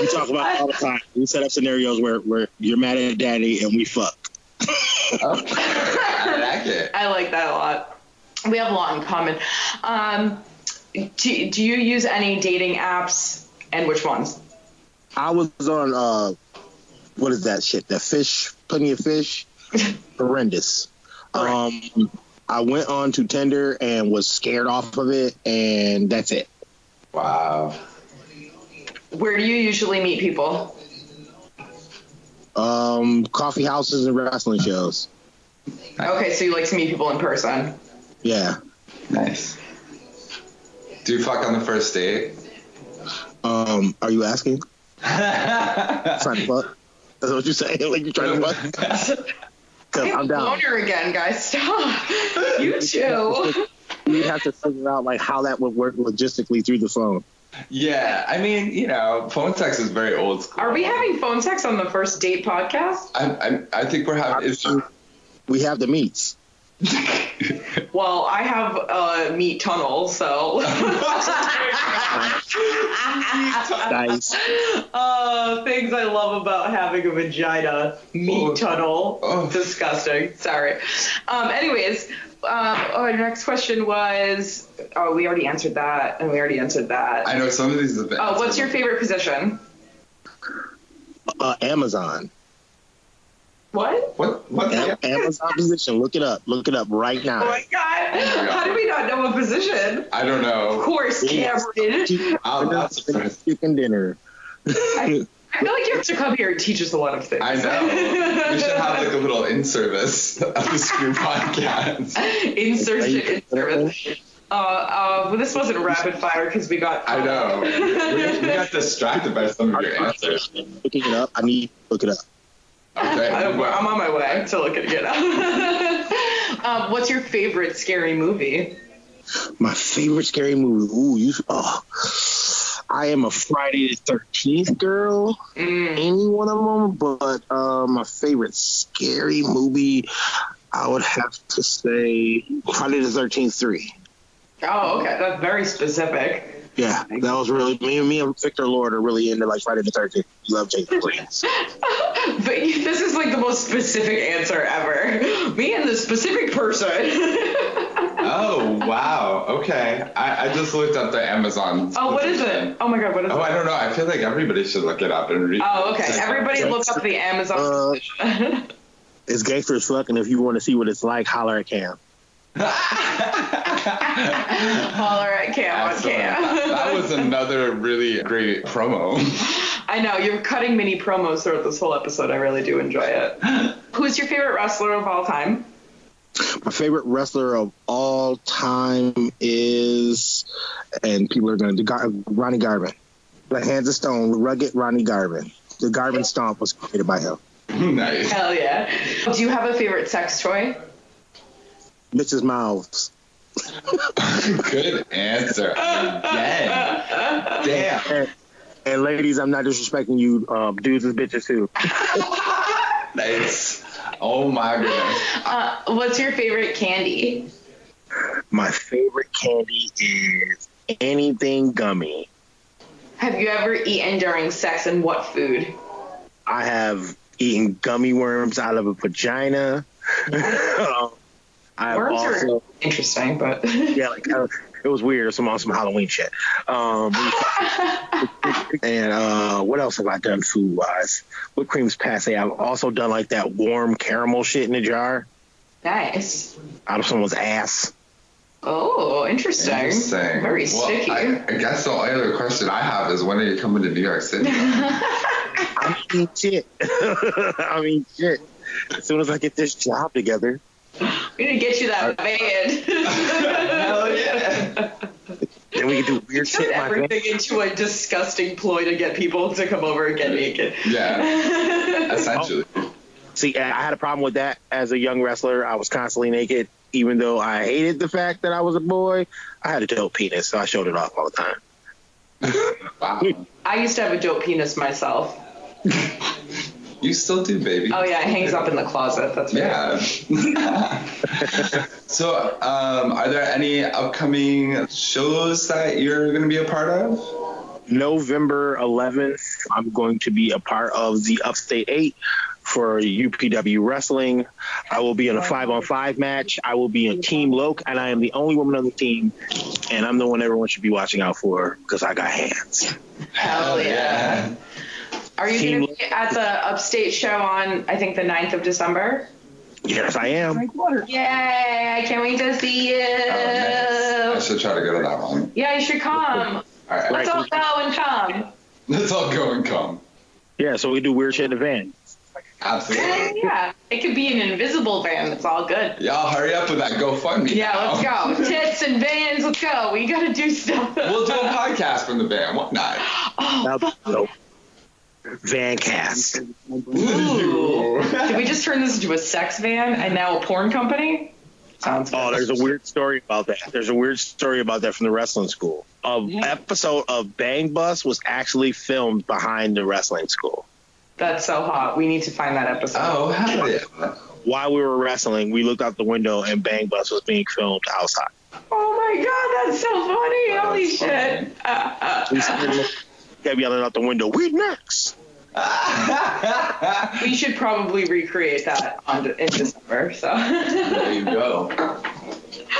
We talk about it all the time. We set up scenarios where, where you're mad at daddy and we fuck. I like it. I like that a lot. We have a lot in common. Um, do, do you use any dating apps and which ones? I was on uh what is that shit? That fish, plenty of fish, horrendous. Um, I went on to Tinder and was scared off of it, and that's it. Wow. Where do you usually meet people? Um, coffee houses and wrestling shows. Okay, so you like to meet people in person. Yeah. Nice. Do you fuck on the first date? Um, are you asking? trying to fuck? That's what you're saying? Like you're trying to fuck? 'Cause I'm down. Boner again, guys. Stop. You too. We'd have to figure out like how that would work logistically through the phone. Yeah, I mean, you know, phone sex is very old school. Are we having phone sex on the first date podcast? I, I, I think we're having. It's, We have the meats. Well, I have a meat tunnel, so. Nice. uh, things I love about having a vagina. Meat Oh. tunnel. Oh. Disgusting. Sorry. Um, anyways, um, our next question was. Oh, we already answered that, and we already answered that. I know some of these have been. Oh, what's your favorite position? Uh, Amazon. What? What? What? A- Amazon position. Look it up. Look it up right now. Oh my god! How do we not know a position? I don't know. Of course, Kamryn. I'm not surprised. Chicken dinner. I, I feel like you have to come here and teach us a lot of things. I know. We should have like a little in-service of the Screw podcast. Insertion in service. Uh, uh, well, this wasn't rapid fire because we got. I know. We, we got distracted by some of your answers. Looking it up. I need to look it up. Okay. I'm, I'm on my way to looking it up. um, what's your favorite scary movie? My favorite scary movie. Ooh, you. Oh, I am a Friday the Thirteenth girl. Mm. Any one of them, but uh, my favorite scary movie, I would have to say Friday the Thirteenth Three. Oh, okay. That's very specific. Yeah, that was really me. Me and Victor Lord are really into like Friday the Thirteenth. Love Jason Voorhees. But this is like the most specific answer ever. Me and the specific person. Oh wow. Okay. I, I just looked up the Amazon. oh, what is it? Oh my god, what is it? Oh, I don't know. I feel like everybody should look it up and read. Oh, okay. Everybody look up the Amazon Uh. It's gangster as fuck, and if you want to see what it's like, holler at Cam. Holler at Cam on Cam. That was another really great promo. I know you're cutting mini promos throughout this whole episode. I really do enjoy it. Who's your favorite wrestler of all time? My favorite wrestler of all time is, and people are going to do Gar- Ronnie Garvin. The Hands of Stone, rugged Ronnie Garvin. The Garvin Stomp was created by him. nice. Hell yeah. Do you have a favorite sex toy? Bitches' mouths. Good answer. Again. Damn. And, and ladies, I'm not disrespecting you. Um, dudes is bitches too. Nice. Oh my goodness. Uh, what's your favorite candy? My favorite candy is anything gummy. Have you ever eaten during sex and what food? I have eaten gummy worms out of a vagina. Um, I've Worms also, are interesting, but yeah, like uh, it was weird. Some on some Halloween shit. Um, and uh, what else have I done food wise? Whipped cream's passe. I've also done like that warm caramel shit in a jar nice. out of someone's ass. Oh, interesting. Interesting. Very well, sticky. I, I guess the only other question I have is when are you coming to New York City? I mean shit. I mean shit. As soon as I get this job together, we need to get you that van. Hell yeah. then we can do weird Turn shit. in my van. everything into a disgusting ploy to get people to come over and get naked. Yeah. Essentially. Oh. See, I had a problem with that as a young wrestler. I was constantly naked, even though I hated the fact that I was a boy. I had a dope penis, so I showed it off all the time. Wow. I used to have a dope penis myself. You still do, baby. Oh yeah, it hangs up in the closet. That's right. Yeah. so, um, are there any upcoming shows that you're going to be a part of? November 11th, I'm going to be a part of the Upstate 8 for UPW Wrestling. I will be in a five on five match. I will be in Team Loke, and I am the only woman on the team, and I'm the one everyone should be watching out for because I got hands. Hell yeah. Are you going to be at the Upstate show on, I think, the 9th of December? Yes, I am. Yay! I can't wait to see you. Oh, nice. I should try to go to that one. Yeah, you should come. All right. Let's all go and come. Let's all go and come. Yeah, so we do weird shit in the van. Absolutely. Yeah, it could be an invisible van. It's all good. Y'all hurry up with that GoFundMe. Yeah, let's go. Tits and vans, let's go. We gotta do stuff. We'll do a podcast from the van. What not? Oh, Now, so, Vancast. Ooh. Did we just turn this into a sex van and now a porn company? Sounds Oh, good. there's a weird story about that. There's a weird story about that from the wrestling school. A episode of Bang Bus was actually filmed behind the wrestling school. That's so hot. We need to find that episode. Oh, hell yeah. While we were wrestling, we looked out the window and Bang Bus was being filmed outside. Oh my god, that's so funny. Holy shit. Uh, uh, We kept yelling out the window, "We next!" we should probably recreate that on in December. So. There you go.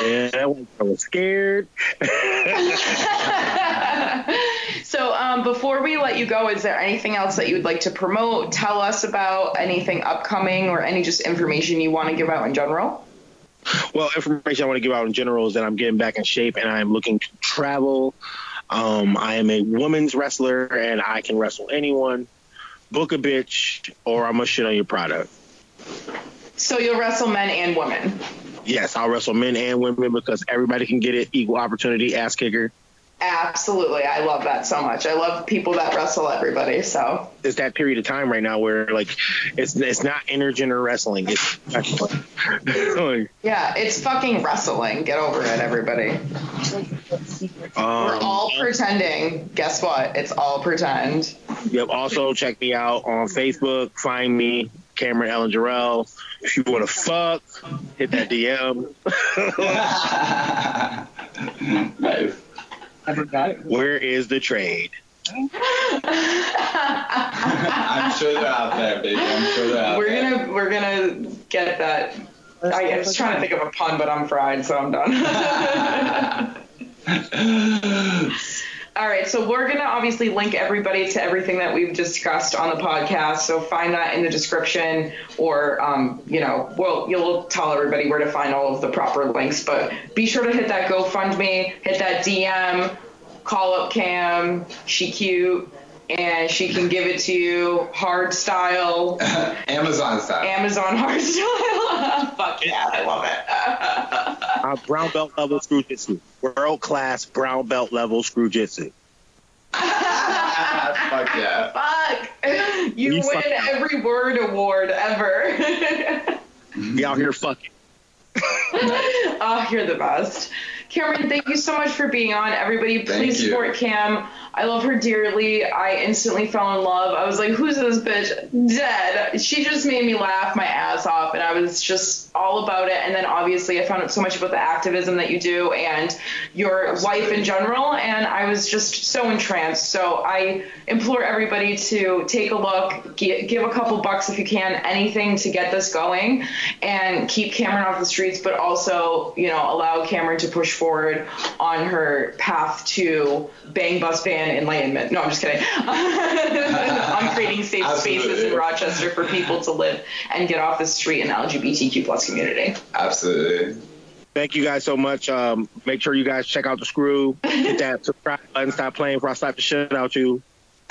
And I was scared. so um, before before we let you go, is there anything else that you would like to promote, tell us about, anything upcoming, or any just information you want to give out in general? Well, information I want to give out in general is that I'm getting back in shape and I am looking to travel. Um, I am a women's wrestler and I can wrestle anyone. Book a bitch or I'm gonna shit on your product. So you'll wrestle men and women. Yes, I'll wrestle men and women because everybody can get it. Equal opportunity, ass kicker. Absolutely. I love that so much. I love people that wrestle everybody. So It's that period of time right now where like it's it's not intergender wrestling. It's like, yeah, it's fucking wrestling. Get over it, everybody. We're um, all pretending. Guess what? It's all pretend. Yep. Also, check me out on Facebook. Find me, Kamryn Ehlen Jerrel. If you want to fuck, hit that DM. nice. Where is the trade? I'm sure they're out there, baby. I'm sure they're out We're there. gonna we're gonna get that. I was trying to think of a pun, but I'm fried, so I'm done. All right, so we're gonna obviously link everybody to everything that we've discussed on the podcast. So find that in the description, or um, you know, well, you'll tell everybody where to find all of the proper links. But be sure to hit that GoFundMe, hit that DM, call up Cam. She cute, and she can give it to you hard style. Amazon style. Amazon hard style. Fuck yeah, I love it. Uh, brown belt level screw jitsu. World class brown belt level screw jitsu. Fuck yeah. Fuck. You, You win fucked up. every word award ever. Be out here fucking. oh, you're the best. Kamryn, thank you so much for being on. Everybody, please support Cam. I love her dearly. I instantly fell in love. I was like, who's this bitch? Dead. She just made me laugh my ass off, and I was just all about it. And then obviously, I found out so much about the activism that you do and your life in general, and I was just so entranced. So I implore everybody to take a look, give a couple bucks if you can, anything to get this going, and keep Kamryn off the streets, but also, you know, allow Kamryn to push forward on her path to bang bus ban enlightenment. No, I'm just kidding. on creating safe spaces in Rochester for people to live and get off the street in the LGBTQ plus community. Absolutely. Thank you guys so much. Um, make sure you guys check out the screw. Hit that subscribe button. Stop playing before I slap the shit out you.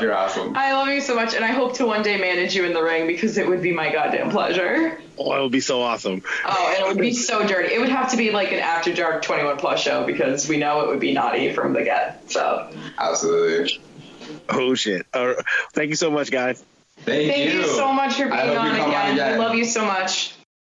Fuck, you're awesome. I love you so much, and I hope to one day manage you in the ring because it would be my goddamn pleasure. Oh, it would be so awesome. Oh, and it would be so dirty. It would have to be like an after dark 21 plus show because we know it would be naughty from the get. So Absolutely. Oh shit. Uh, thank you so much, guys. Thank, thank you so much for being hope you on again. on again. We love you so much.